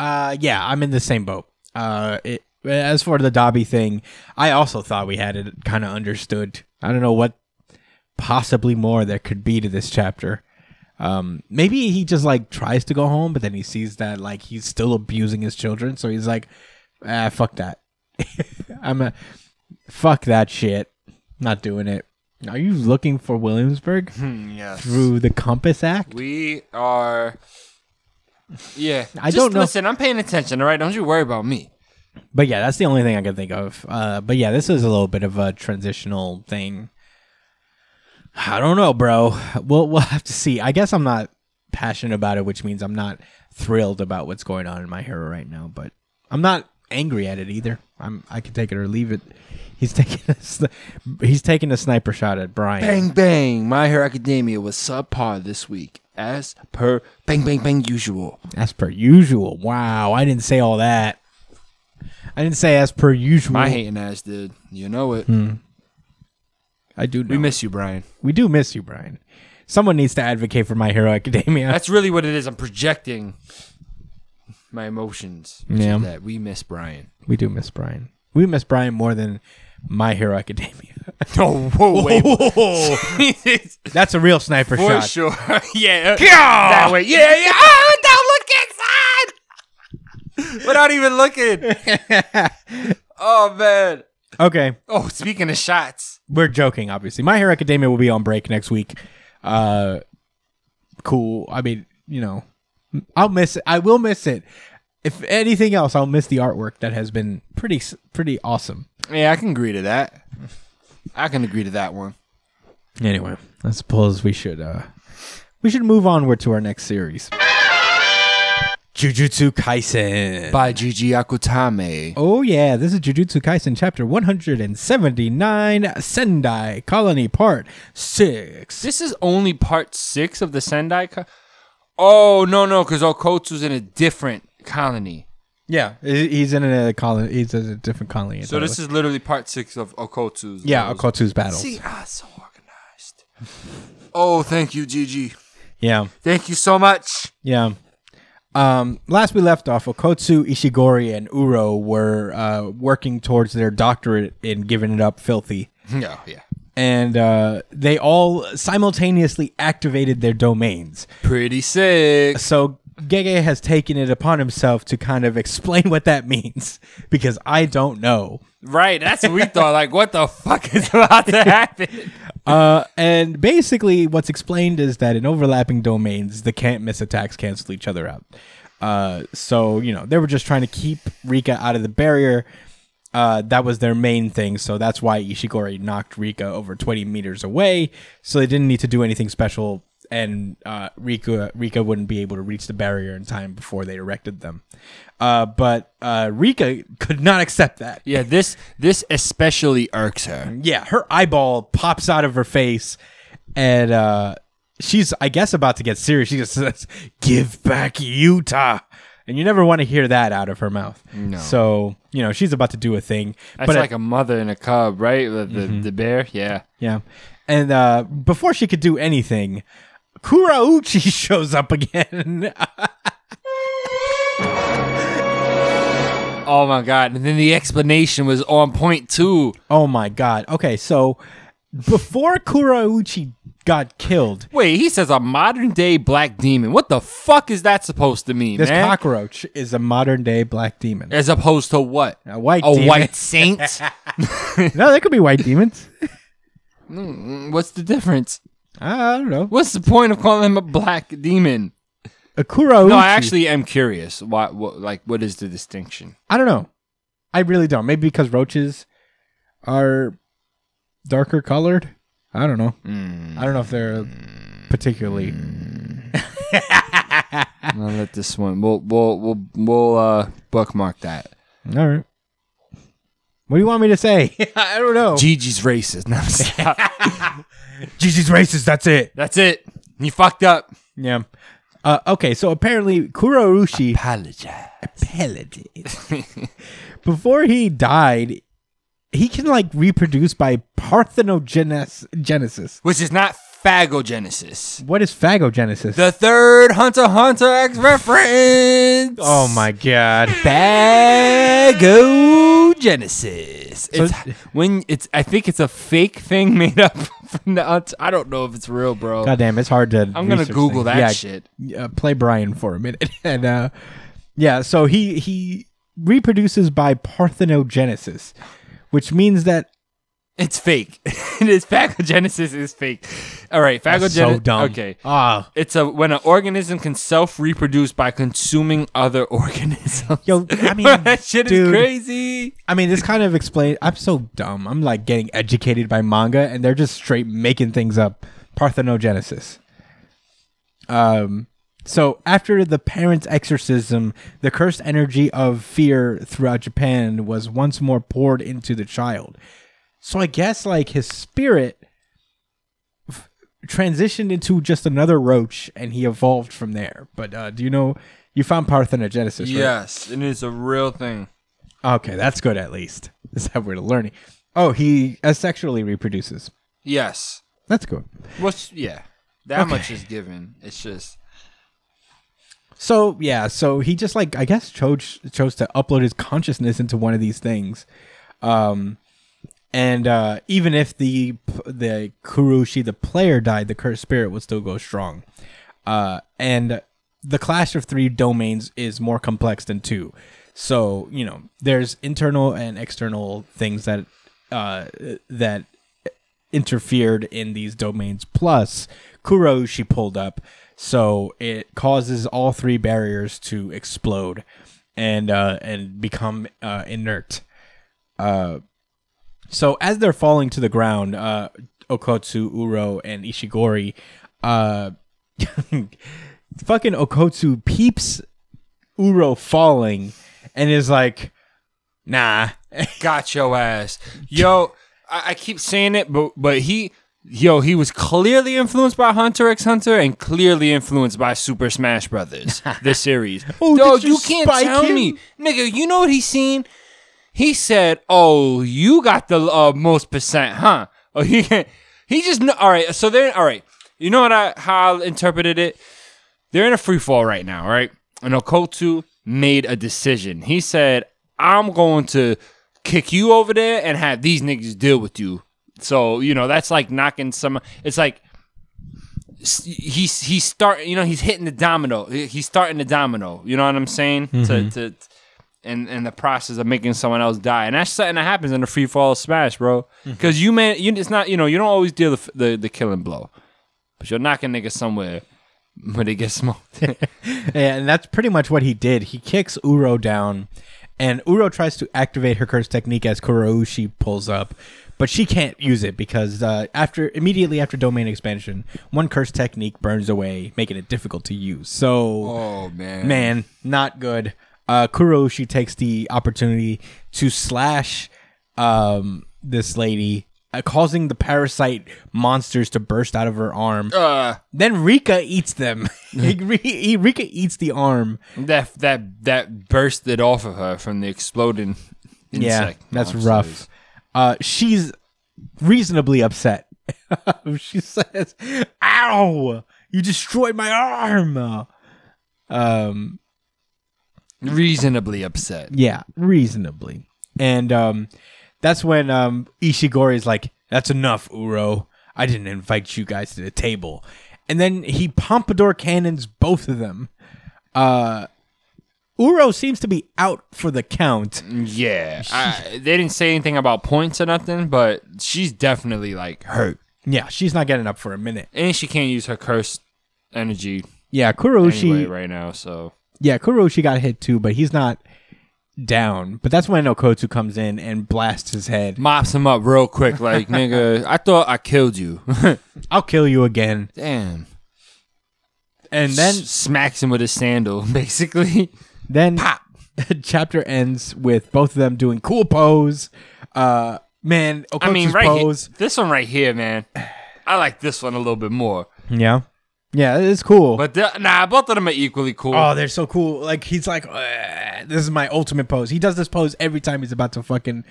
uh, yeah, I'm in the same boat. Uh, it, as for the Dabi thing, I also thought we had it kind of understood. I don't know what possibly more there could be to this chapter. Um, maybe he just like tries to go home, but then he sees that like he's still abusing his children, so he's like, ah, fuck that. I'm a fuck that shit. Not doing it. Are you looking for Williamsburg Yes. through the Compass Act? We are. Yeah. I Just don't know- Listen, I'm paying attention, all right? Don't you worry about me. But yeah, that's the only thing I can think of. Uh, but yeah, this is a little bit of a transitional thing. I don't know, bro. We'll we'll have to see. I guess I'm not passionate about it, which means I'm not thrilled about what's going on in my hero right now. But I'm not angry at it either. I'm I can take it or leave it. He's taking a he's taking a sniper shot at Brian. Bang, bang. My Hero Academia was subpar this week, as per bang, bang, bang usual. As per usual. Wow, I didn't say all that. I didn't say as per usual. My hating ass did. You know it. Hmm. I do. Know. We miss you, Brian. we do miss you, Brian. Someone needs to advocate for My Hero Academia. That's really what it is. I'm projecting my emotions. Yeah. That we miss Brian. We do miss Brian. We miss Brian more than My Hero Academia. Oh, whoa, wait. That's a real sniper shot. For shot. sure. yeah. That way. Yeah, yeah. Ah, oh, without looking, son. Without even looking. oh, man. Okay, Oh, speaking of shots. we're joking. Obviously, My Hero Academia will be on break next week. Uh, cool. I mean, you know, I'll miss it. I will miss it. If anything else, I'll miss the artwork that has been pretty, pretty awesome. Yeah, I can agree to that. I can agree to that one. Anyway, I suppose we should uh we should move onward to our next series. Jujutsu Kaisen. By Gege Akutami. Oh yeah, this is Jujutsu Kaisen chapter 179 Sendai Colony part 6. This is only part six of the Sendai. Co- oh no no, because Okkotsu's in a different colony. Yeah, he's in a colony, he's in a different colony. So this is literally part six of Okkotsu's. yeah, battles. Okkotsu's battles. See, ah, so organized. oh, thank you, Gege. Yeah. Thank you so much. Yeah. Um, last we left off, Okkotsu, Ishigori, and Uro were uh, working towards their doctorate in giving it up filthy. Yeah, yeah. And uh, they all simultaneously activated their domains. Pretty sick. So Gege has taken it upon himself to kind of explain what that means because I don't know. Right, that's what we thought. Like, what the fuck is about to happen? Uh, and basically, what's explained is that in overlapping domains, the can't miss attacks cancel each other out. Uh, so you know they were just trying to keep Rika out of the barrier. Uh, that was their main thing, so that's why Ishigori knocked Rika over 20 meters away. So they didn't need to do anything special, and uh, Rika Rika wouldn't be able to reach the barrier in time before they erected them. Uh, but uh, Rika could not accept that. Yeah, this this especially irks her. Yeah, her eyeball pops out of her face, and uh, she's, I guess, about to get serious. She just says, "Give back Yuta," and you never want to hear that out of her mouth. No. So you know she's about to do a thing. That's but like a mother and a cub, right? The the, the bear. Yeah. yeah, and uh, before she could do anything, Kurourushi shows up again. Oh my god! And then the explanation was on point too. oh my god. Okay, so before Kurourushi got killed, Wait, he says a modern day black demon. What the fuck is that supposed to mean, this man? cockroach is a modern day black demon. As opposed to what? A white A demon. white saint? no, there could be white demons. Hmm, what's the difference? I don't know. What's the point of calling him a black demon? Akura. No, I actually am curious. Why? What? Like, what is the distinction? I don't know. I really don't. Maybe because roaches are darker colored. I don't know. I don't know if they're particularly. I'll let this one. We'll we'll we'll we'll uh, bookmark that. All right. What do you want me to say? I don't know. Gege's racist. No, stop. Gege's racist. That's it. That's it. You fucked up. Yeah. Uh, okay, so apparently Kurourushi Apologize. before he died, he can like reproduce by parthenogenesis. Which is not phagogenesis. What is phagogenesis? The third Hunter x Hunter X reference. oh my god. Phagogenesis. So- It's when it's. I think it's a fake thing made up from the. I don't know if it's real, bro. God damn, it's hard to. I'm gonna Google things. that yeah, shit. uh, play Brian for a minute, and uh, yeah, so he he reproduces by parthenogenesis, which means that It's fake. it is phagogenesis is fake. All right, phagogenesis. so dumb. Okay. ah, It's a when an organism can self reproduce by consuming other organisms. yo, I mean, that shit dude, is crazy. I mean, this kind of explains. I'm so dumb. I'm like getting educated by manga, and they're just straight making things up. Parthenogenesis. Um. So after the parents' exorcism, the cursed energy of fear throughout Japan was once more poured into the child. So I guess like his spirit f- transitioned into just another roach, and he evolved from there. But uh, do you know you found parthenogenesis? Right? Yes, it is a real thing. Okay, that's good at least. Is that we're learning? Oh, he asexually reproduces. Yes. That's good. What's yeah. That Okay. much is given. It's just So yeah, so he just like I guess chose chose to upload his consciousness into one of these things, um, and uh, even if the the Kurourushi the player died, the cursed spirit would still go strong, uh, and the clash of three domains is more complex than two. So you know, there's internal and external things that uh, that interfered in these domains. Plus, Kurourushi pulled up, so it causes all three barriers to explode and uh, and become uh, inert. Uh, so as they're falling to the ground, uh, Okkotsu, Uro, and Ishigori, uh, fucking Okkotsu peeps Uro falling and is like, nah. Got your ass. Yo, I, I keep saying it, but but he yo, he was clearly influenced by Hunter x Hunter and clearly influenced by Super Smash Brothers, this series. Oh, yo, you you can't tell him? me. Nigga, you know what he's seen? He said, Oh, you got the uh, most percent, huh? Oh, he he just kn- all right. So they're all right. You know what I how I interpreted it? They're in a free fall right now, right? And Okkotsu made a decision. He said, I'm going to kick you over there and have these niggas deal with you. So, you know, that's like knocking some it's like he's he's start you know, he's hitting the domino. He's starting the domino. You know what I'm saying? To to in, in the process of making someone else die, and that's something that happens in the free fall smash, bro. Because you man, you, it's not you know you don't always deal the, the the killing blow, but you're knocking niggas somewhere when they get smoked. and that's pretty much what he did. He kicks Uro down, and Uro tries to activate her curse technique as Kurourushi pulls up, but she can't use it because uh, after immediately after domain expansion, one curse technique burns away, making it difficult to use. So, oh man, man, not good. Uh, Kurourushi takes the opportunity to slash um, this lady. Uh, causing the parasite monsters to burst out of her arm. Uh, Then Rika eats them. Rika eats the arm. that that that bursted off of her from the exploding Insect Yeah, that's monsters. rough. Uh, she's reasonably upset. she says, "Ow! You destroyed my arm." Um, Reasonably upset. yeah, reasonably. And um, that's when um, Ishigori is like, "That's enough, Uro. I didn't invite you guys to the table." And then he pompadour cannons both of them. Uh, Uro seems to be out for the count. Yeah, I, they didn't say anything about points or nothing, but she's definitely like hurt, Yeah, she's not getting up for a minute. and she can't use her cursed energy Yeah, Kurourushi. anyway right now. So Yeah, Kurourushi got hit too, but he's not down. But that's when Okkotsu comes in and blasts his head. mops him up real quick, like nigga. I thought I killed you. I'll kill you again. Damn. And then S- smacks him with his sandal, basically. then Pop. the chapter ends with both of them doing cool pose. Uh man, Okkotsu's I mean, right pose. this one right here, man. I like this one a little bit more, Yeah. Yeah, it's cool. but the, nah, both of them are equally cool. Oh, they're so cool. Like he's like, this is my ultimate pose. He does this pose every time he's about to fucking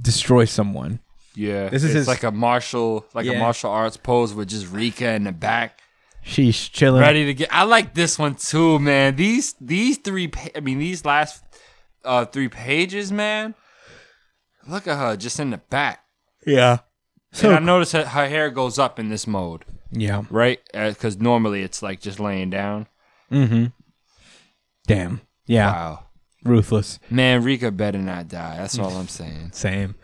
destroy someone. yeah, this is it's his- like a martial, like Yeah. a martial arts pose with just Rika in the back. She's chilling. ready to get. I like this one too, man. These these three. Pa- I mean, these last uh three pages, man. Look at her just in the back. Yeah. and I So notice that her hair goes up in this mode, yeah. right? Because normally it's like just laying down. Mhm. Damn. Yeah. Wow, Ruthless. man, Rika better not die. That's all I'm saying. Same.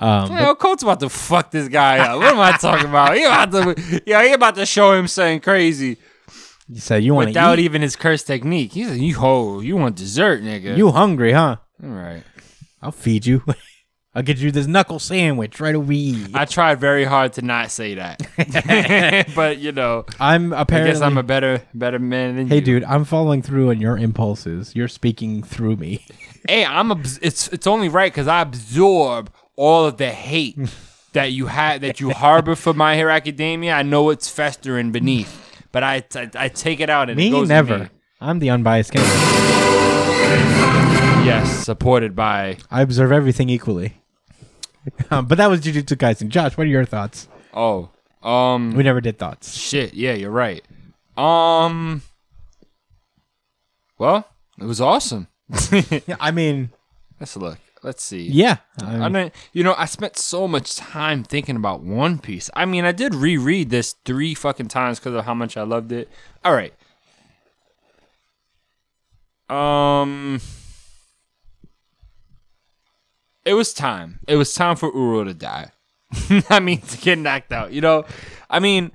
Um, Yo, Coach about to fuck this guy up. What am I talking about? He about to, yeah, he about to show him something crazy you said you want without eat. even his curse technique. He's like, you ho, you want dessert, nigga? You hungry, huh? all right? I'll feed you. I'll get you this knuckle sandwich right away. I tried very hard to not say that, but you know, I'm I apparently. guess I'm a better better man than hey, you. dude, I'm following through on your impulses. You're speaking through me. Hey, I'm a. It's it's only right because I absorb all of the hate that you had that you harbor for My Hero Academia. I know it's festering beneath, but I I, I take it out and it me goes to never. me. I'm the unbiased candidate. Yes, supported by. I observe everything equally. um, but that was Jujutsu Kaisen. Josh, what are your thoughts? Oh, um, We never did thoughts. shit. Yeah, you're right. Um. Well, it was awesome. Yeah, I mean, Let's look. Let's see. yeah. I I mean, you know, I spent so much time thinking about One Piece. I mean, I did reread this three fucking times because of how much I loved it. All right. Um, it was time. It was time for Uro to die. I mean, to get knocked out. You know, I mean,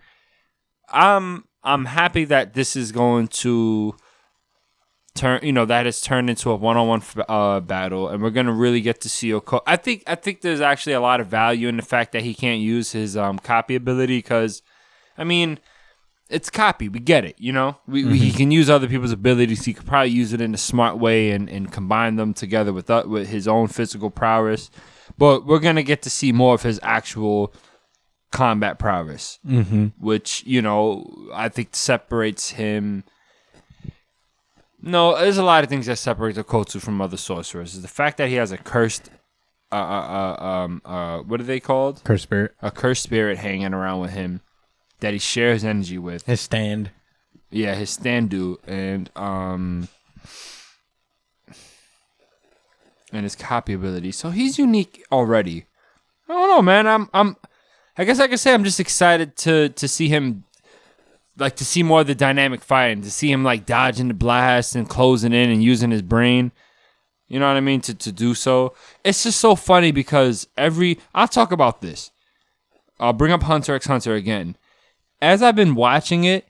I'm I'm happy that this is going to turn you know that has turned into a one-on-one uh, battle and we're gonna really get to see Oko- I think I think there's actually a lot of value in the fact that he can't use his um, copy ability because I mean it's copy. We get it. You know, we, we he can use other people's abilities. He could probably use it in a smart way and, and combine them together with uh, with his own physical prowess. But we're gonna get to see more of his actual combat prowess, mm-hmm. which you know I think separates him. No, there's a lot of things that separate Okkotsu from other sorcerers. Is The fact that he has a cursed, uh, uh, uh, um, uh, what are they called? Curse spirit. A cursed spirit hanging around with him that he shares energy with. His stand. Yeah, his standu and um and his copy ability. So he's unique already. I don't know, man. I'm I'm I guess I could say I'm just excited to to see him like to see more of the dynamic fighting, to see him like dodging the blast and closing in and using his brain. You know what I mean? To to do so. It's just so funny because every I'll talk about this. I'll bring up Hunter x Hunter again. As I've been watching it,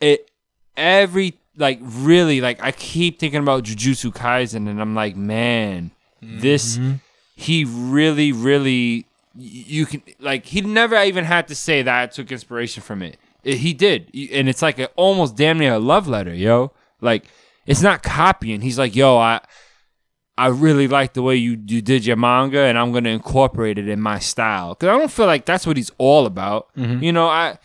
it every like really like I keep thinking about Jujutsu Kaisen and I'm like, man, this mm-hmm. he really really you can like he never even had to say that I took inspiration from it. It- he did, and it's like a, almost damn near a love letter, yo. Like it's not copying. He's like, yo, I I really like the way you you did your manga, and I'm gonna incorporate it in my style because I don't feel like that's what he's all about. Mm-hmm. You know, I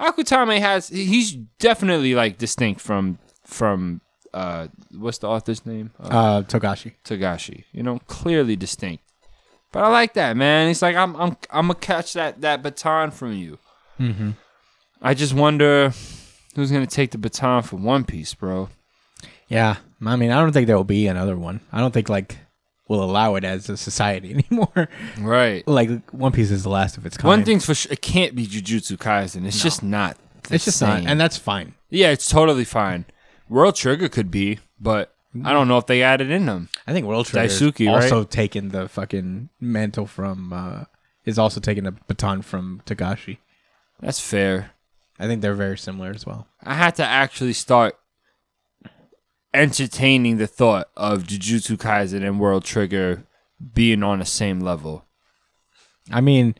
Akutami has he's definitely like distinct from from uh what's the author's name uh, Uh, Togashi. Togashi. You know, clearly distinct. But I like that man. He's like I'm I'm I'm gonna catch that that baton from you. Mm-hmm. I just wonder who's gonna take the baton for One Piece, bro. Yeah, I mean, I don't think there will be another one. I don't think like we'll allow it as a society anymore. Right. like One Piece is the last of its kind. One thing's for sure, it can't be Jujutsu Kaisen. It's just not. it's just not, and that's fine. yeah, it's totally fine. World Trigger could be, but I don't know if they added in them. I think World Trigger Daisuke, also right? taking the fucking mantle from uh is also taking a baton from Togashi. That's fair. I think they're very similar as well. I had to actually start entertaining the thought of Jujutsu Kaisen and World Trigger being on the same level. I mean,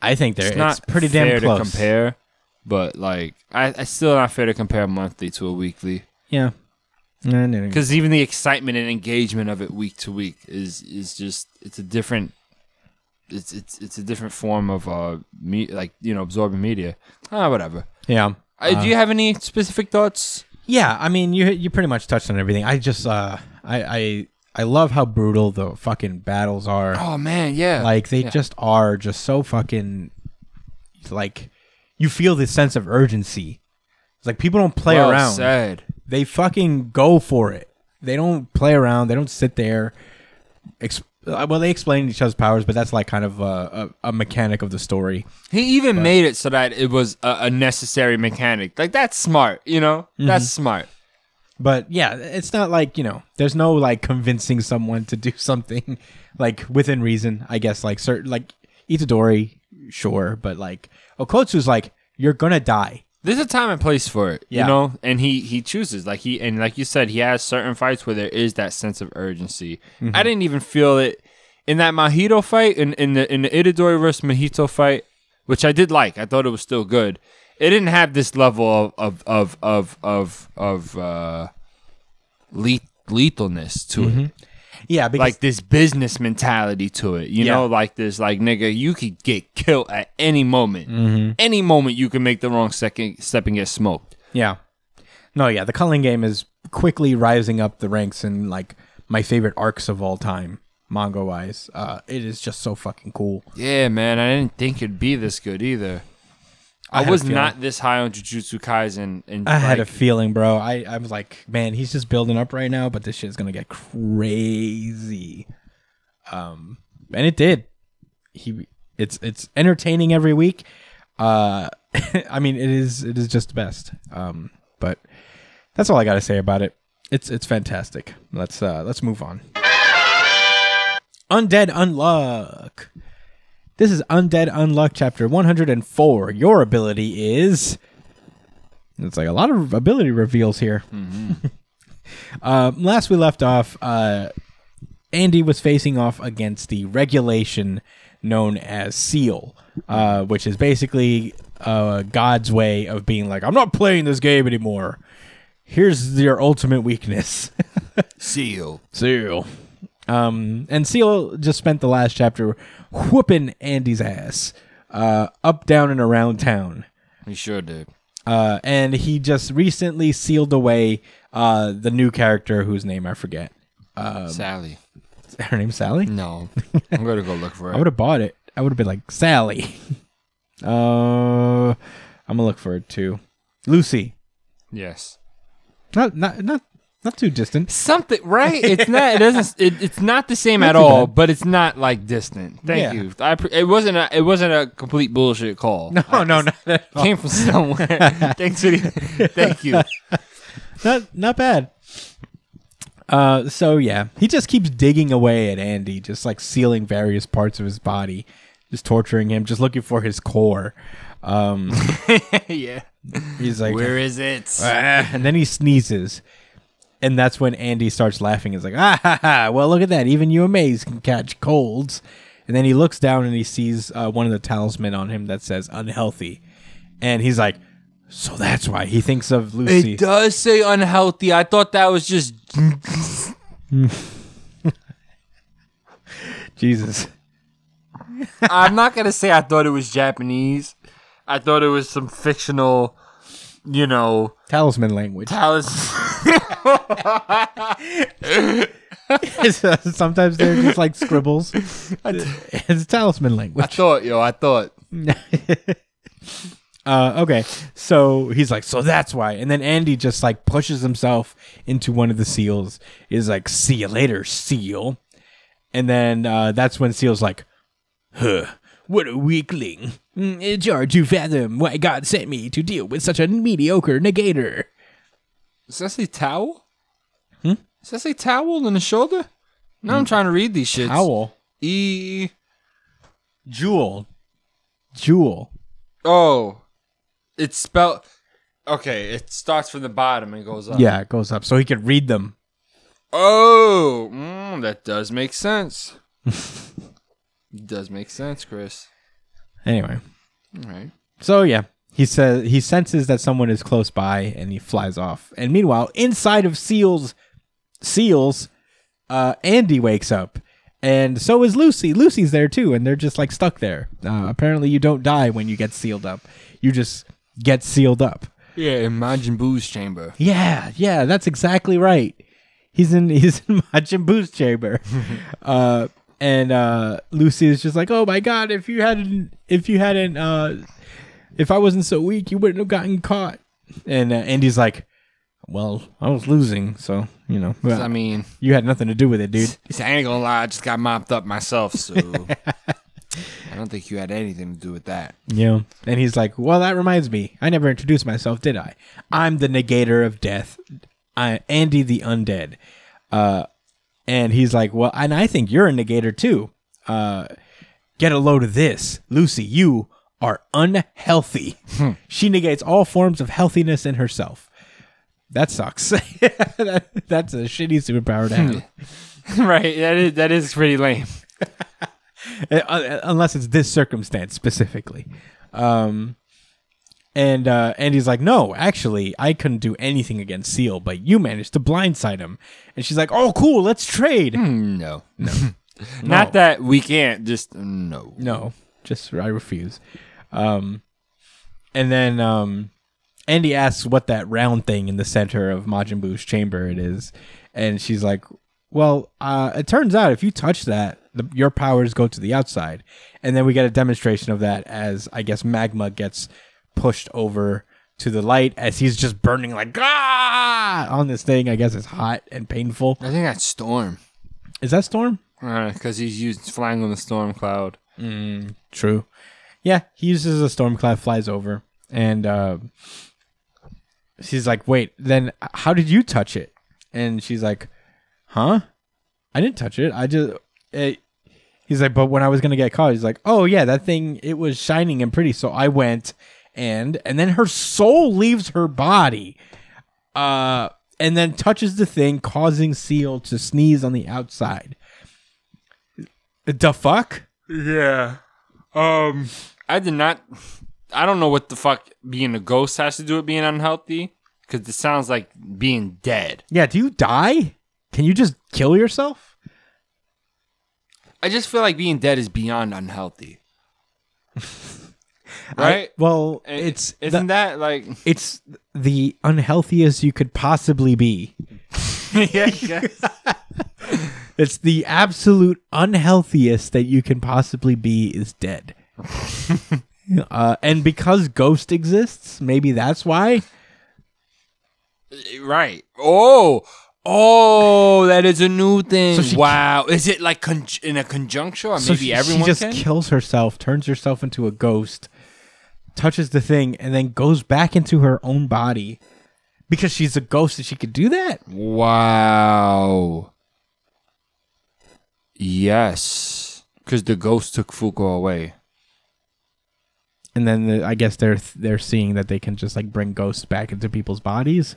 I think they're It's it's, not pretty fair damn close. to compare, but like I, I still not fair to compare monthly to a weekly Yeah. Because even the excitement and engagement of it week to week is is just it's a different it's it's it's a different form of uh me like you know absorbing media ah whatever Yeah. uh, do you have any specific thoughts Yeah, I mean, you you pretty much touched on everything. I just uh I I I love how brutal the fucking battles are. oh man yeah like they Yeah. just are just so fucking like you feel this sense of urgency. It's like people don't play well around. said. They fucking go for it. They don't play around. They don't sit there. Ex- uh, well, they explain each other's powers, but that's like kind of a, a, a mechanic of the story. He even made it so that it was a, a necessary mechanic. Like that's smart, you know. Mm-hmm. That's smart. But yeah, it's not like you know. There's no like convincing someone to do something like within reason. I guess like certain like Itadori, sure, but like Okkotsu's like you're gonna die. There's a time and place for it, Yeah. you know. And he he chooses like he and like you said, he has certain fights where there is that sense of urgency. Mm-hmm. I didn't even feel it in that Mahito fight in in the in the Itadori versus Mahito fight, which I did like. I thought it was still good. It didn't have this level of of of of of, of uh, le- lethalness to it. Yeah, because like this business mentality to it. You Yeah. know, like this, like nigga, you could get killed at any moment. Any moment you can make the wrong second step and get smoked. Yeah. No, yeah, the culling game is quickly rising up the ranks in like my favorite arcs of all time, manga wise. Uh, it is just so fucking cool. Yeah, man, I didn't think it'd be this good either. I I, was not this high on Jujutsu Kaisen, and I had a feeling, bro. I, I was like, man, he's just building up right now, but this shit's gonna get crazy. Um, and it did. He, it's it's entertaining every week. Uh, I mean, it is it is just the best. Um, but that's all I gotta say about it. It's it's fantastic. Let's uh let's move on. Undead Unluck. This is Undead Unluck chapter 104. Your ability is it's like a lot of ability reveals here. um, last we left off, uh, Andy was facing off against the regulation known as Seal, uh, which is basically uh, God's way of being like, I'm not playing this game anymore. Here's your ultimate weakness. Seal. Seal. Um, and Seal just spent the last chapter whooping Andy's ass, uh, up, down, and around town. He sure did. Uh, and he just recently sealed away uh, the new character whose name I forget. Sally. Her name's Sally. No. I'm gonna go look for it. I would have bought it. I would have been like Sally. uh, I'm gonna look for it too. Lucy. Yes. Not not not not too distant. Something right? It's not. It doesn't. It, it's not the same Not at all. bad. But it's not like distant. Thank Yeah. you. I. It wasn't. A, it wasn't a complete bullshit call. No, no, no, not, Came from somewhere. Thanks for the, Thank you. not not bad. Uh, so yeah, he just keeps digging away at Andy, just like sealing various parts of his body, just torturing him, just looking for his core. Um, yeah. he's like, Where is it? "Ah," and then he sneezes, and that's when Andy starts laughing. He's like, ah, ha, ha, well, look at that. Even you amaze can catch colds. And then he looks down and he sees uh, one of the talisman on him that says unhealthy, and he's like, so that's why he thinks of Lucy. It does say unhealthy. I thought that was just. Jesus. I'm not gonna say I thought it was Japanese. I thought it was some fictional, you know, Talisman language. talis. Sometimes they're just like scribbles. It's talisman language. I thought, yo, I thought. Uh, okay, so he's like, so that's why. And then Andy just like pushes himself into one of the seals. Is like, see you later, seal. And then uh, that's when Seal's like, huh, what a weakling. Mm, It's hard to fathom why God sent me to deal with such a mediocre negator. Does that say towel? Hmm? Does that say towel on the shoulder? Now I'm trying to read these shits. Owl. E. Jewel. Jewel. Oh, it's spelled. Okay, it starts from the bottom and goes up. Yeah, it goes up so he could read them. Oh, mm, that does make sense. does make sense, Chris. Anyway. All right. So yeah, he says he senses that someone is close by and he flies off. And meanwhile, inside of Seal's Seals, uh, Andy wakes up. And so is Lucy. Lucy's there too, and they're just like stuck there. Uh, apparently, you don't die when you get sealed up. You just get sealed up. Yeah, in Majin Buu's chamber. Yeah, yeah, that's exactly right. He's in he's in Majin Buu's chamber. uh and uh Lucy is just like, "Oh my god, if you hadn't if you hadn't uh if I wasn't so weak, you wouldn't have gotten caught." And uh, Andy's like, "Well, I was losing, so, you know, well, I mean, you had nothing to do with it, dude." He said, I ain't gonna lie, I just got mopped up myself, so I don't think you had anything to do with that. Yeah. and he's like, "Well, that reminds me. I never introduced myself, did I? I'm the negator of death. I Andy the undead." Uh, and he's like, "Well, and I think you're a negator too. Uh, get a load of this, Lucy. You are unhealthy. she negates all forms of healthiness in herself. That sucks. that, that's a shitty superpower to have." right, that is that is pretty lame. Uh, unless it's this circumstance specifically. Um, and uh, Andy's like, no, actually, I couldn't do anything against Seal, but you managed to blindside him. And she's like, oh, cool, let's trade. No, no, not that we can't. Just no. No, just I refuse. Um, and then um, Andy asks what that round thing in the center of Majin Buu's chamber it is, and she's like, "Well, uh, it turns out if you touch that, the, your powers go to the outside." And then we get a demonstration of that as I guess magma gets pushed over to the light as he's just burning like ah on this thing. I guess it's hot and painful. I think that's Storm. Is that Storm? Because he's used flying on the storm cloud. True. Yeah, he uses a storm cloud, flies over, and uh, she's like, "Wait, then how did you touch it?" And she's like, "Huh? I didn't touch it. I just." It, he's like, "But when I was gonna get caught, he's like, oh yeah, that thing it was shining and pretty, so I went and and then her soul leaves her body, uh, and then touches the thing, causing Seal to sneeze on the outside. The fuck? Yeah. Um, I did not. I don't know what the fuck being a ghost has to do with being unhealthy. Because it sounds like being dead. Yeah, do you die? Can you just kill yourself? I just feel like being dead is beyond unhealthy. right? Well, And it's isn't the, that like it's the unhealthiest you could possibly be. yeah. It's the absolute unhealthiest that you can possibly be is dead. uh, and because Ghost exists, maybe that's why. right. Oh, oh, that is a new thing. So she- wow, is it like con- in a conjuncture? or So maybe she, everyone she just can? kills herself, turns herself into a ghost, touches the thing, and then goes back into her own body because she's a ghost and she could do that. wow. Yes, because the ghost took Fuko away. And then the, I guess they're they're seeing that they can just like bring ghosts back into people's bodies.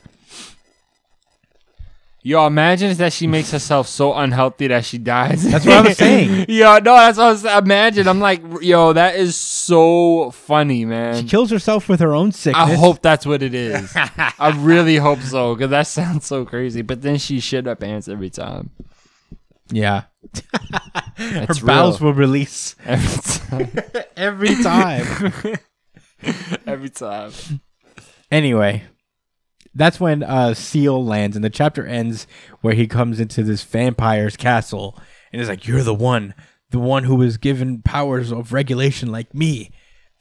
Yo, imagine that she makes herself so unhealthy that she dies. That's what I'm saying. yo, no, that's what I was imagine. I'm like, yo, that is so funny, man. She kills herself with her own sickness. I hope that's what it is. I really hope so, because that sounds so crazy. But then she shit her pants every time. Yeah. Her bowels will release Every time. every time. every time. anyway, that's when uh, Seal lands, and the chapter ends where he comes into this vampire's castle and is like, "You're the one, the one who was given powers of regulation like me,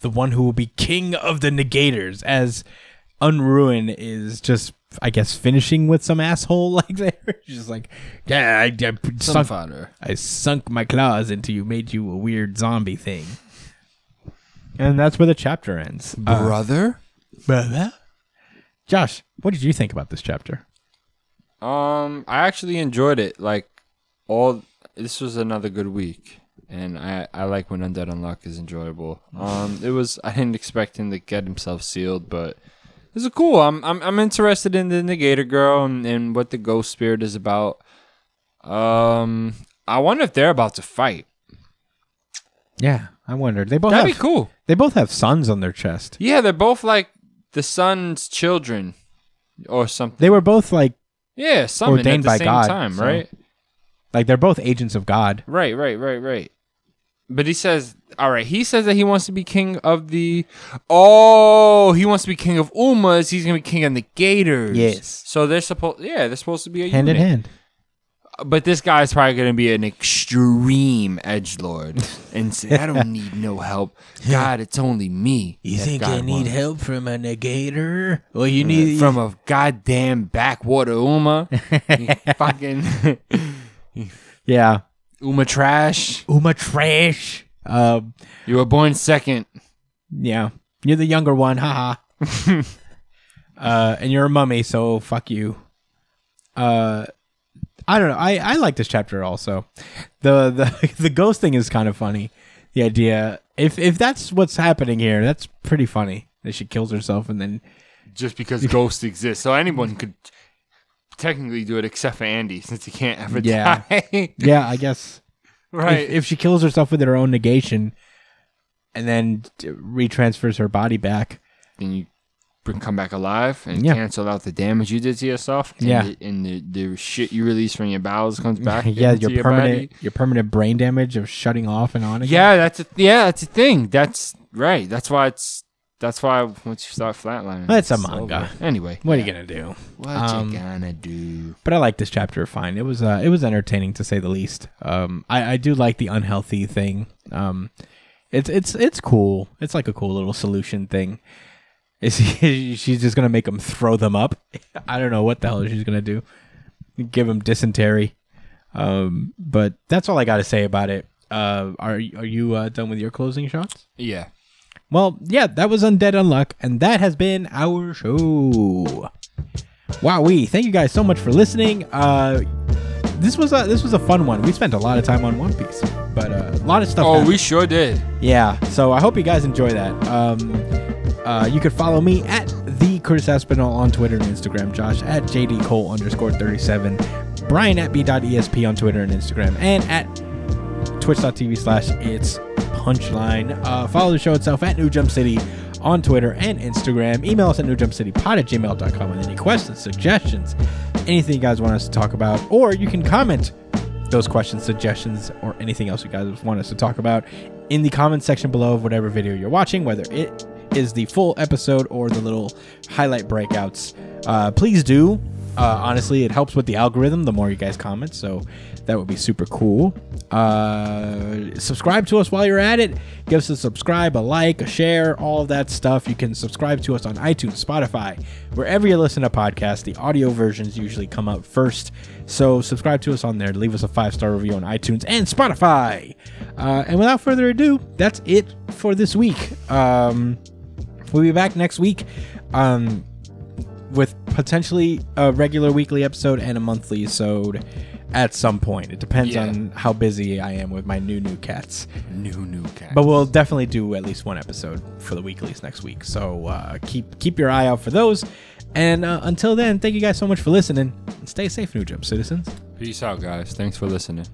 the one who will be king of the negators." As Unruin is just, I guess, finishing with some asshole like there. She's just like, "Yeah, I, I sunk, fodder. I sunk my claws into you, made you a weird zombie thing." And that's where the chapter ends. Uh, Brother? brother. Josh, what did you think about this chapter? Um, I actually enjoyed it. Like, all this was another good week, and I I like when Undead Unluck is enjoyable. Um, it was I didn't expect him to get himself sealed, but this is cool. I'm I'm I'm interested in the Negator Girl and, and what the Ghost Spirit is about. Um, I wonder if they're about to fight. Yeah, I wondered. They both That'd be cool. they both have suns on their chest. Yeah, they're both like the son's children, or something. They were both like yeah, summoned ordained at the by same God, time, so- right? like they're both agents of God. Right, right, right, right. But he says, all right, he says that he wants to be king of the. Oh, he wants to be king of Umas. He's going to be king of the Gators. Yes. So they're supposed, yeah, they're supposed to be a Hand in hand. But this guy's probably going to be an extreme edge lord and say, I don't need no help. God, it's only me. that God I need wants." help from a negator? Well, you need from a goddamn backwater Uma? Fucking yeah, Uma trash. Uma trash. Um, You were born second. yeah, you're the younger one, haha. uh, and you're a mummy, so fuck you. Uh, I don't know. I I like this chapter also. The the the ghost thing is kind of funny. The idea, if if that's what's happening here, that's pretty funny. That she kills herself and then just because ghosts exist. So anyone could technically do it except for Andy, since he can't ever Yeah. die. yeah, I guess right. if, if she kills herself with her own negation, and then retransfers her body back. then you come back alive and Yeah. cancel out the damage you did to yourself. And Yeah. The, and the, the shit you release from your bowels comes back. yeah, into your permanent body. your permanent brain damage of shutting off and on again. Yeah, that's a yeah, that's a thing. That's right. That's why it's. That's why once you start flatlining, That's a manga. over. Anyway, What are you gonna do? What Um, you gonna do? But I like this chapter fine. It was uh, it was entertaining to say the least. Um, I, I do like the unhealthy thing. Um, it's it's it's cool. It's like a cool little solution thing. Is he, she's just gonna make him throw them up? I don't know what the hell she's gonna do. Give him dysentery. Um, but that's all I got to say about it. Uh, are are you uh, done with your closing shots? Yeah. Well, yeah, that was Undead Unluck, and that has been our show. Wow, we thank you guys so much for listening. Uh, this was a this was a fun one. We spent a lot of time on One Piece, but uh, a lot of stuff. Oh, happened. we sure did. Yeah, so I hope you guys enjoy that. Um, uh, you could follow me at the Curtis Aspinall on Twitter and Instagram, Josh at JD Cole underscore 37, Brian at B.ESP on Twitter and Instagram, and at twitch.tv slash it's punchline. Uh, follow the show itself at New Jump City on Twitter and Instagram. Email us at newjumpcitypod at gmail.com with any questions, suggestions, anything you guys want us to talk about, or you can comment those questions, suggestions, or anything else you guys want us to talk about in the comment section below of whatever video you're watching, whether it is the full episode or the little highlight breakouts. Uh, please do. Uh, honestly, it helps with the algorithm the more you guys comment, so that would be super cool. Uh, subscribe to us while you're at it. Give us a subscribe, a like, a share, all of that stuff. You can subscribe to us on iTunes, Spotify, wherever you listen to podcasts. The audio versions usually come up first, so subscribe to us on there. Leave us a five star review on iTunes and Spotify. Uh, and without further ado, that's it for this week. Um, we'll be back next week. Um, with potentially a regular weekly episode and a monthly episode at some point. It depends Yeah. on how busy I am with my new new cats. New new cats. But we'll definitely do at least one episode for the weeklies next week. So uh, keep keep your eye out for those. And uh, until then, thank you guys so much for listening. And stay safe, New Jump citizens. Peace out, guys. Thanks for listening.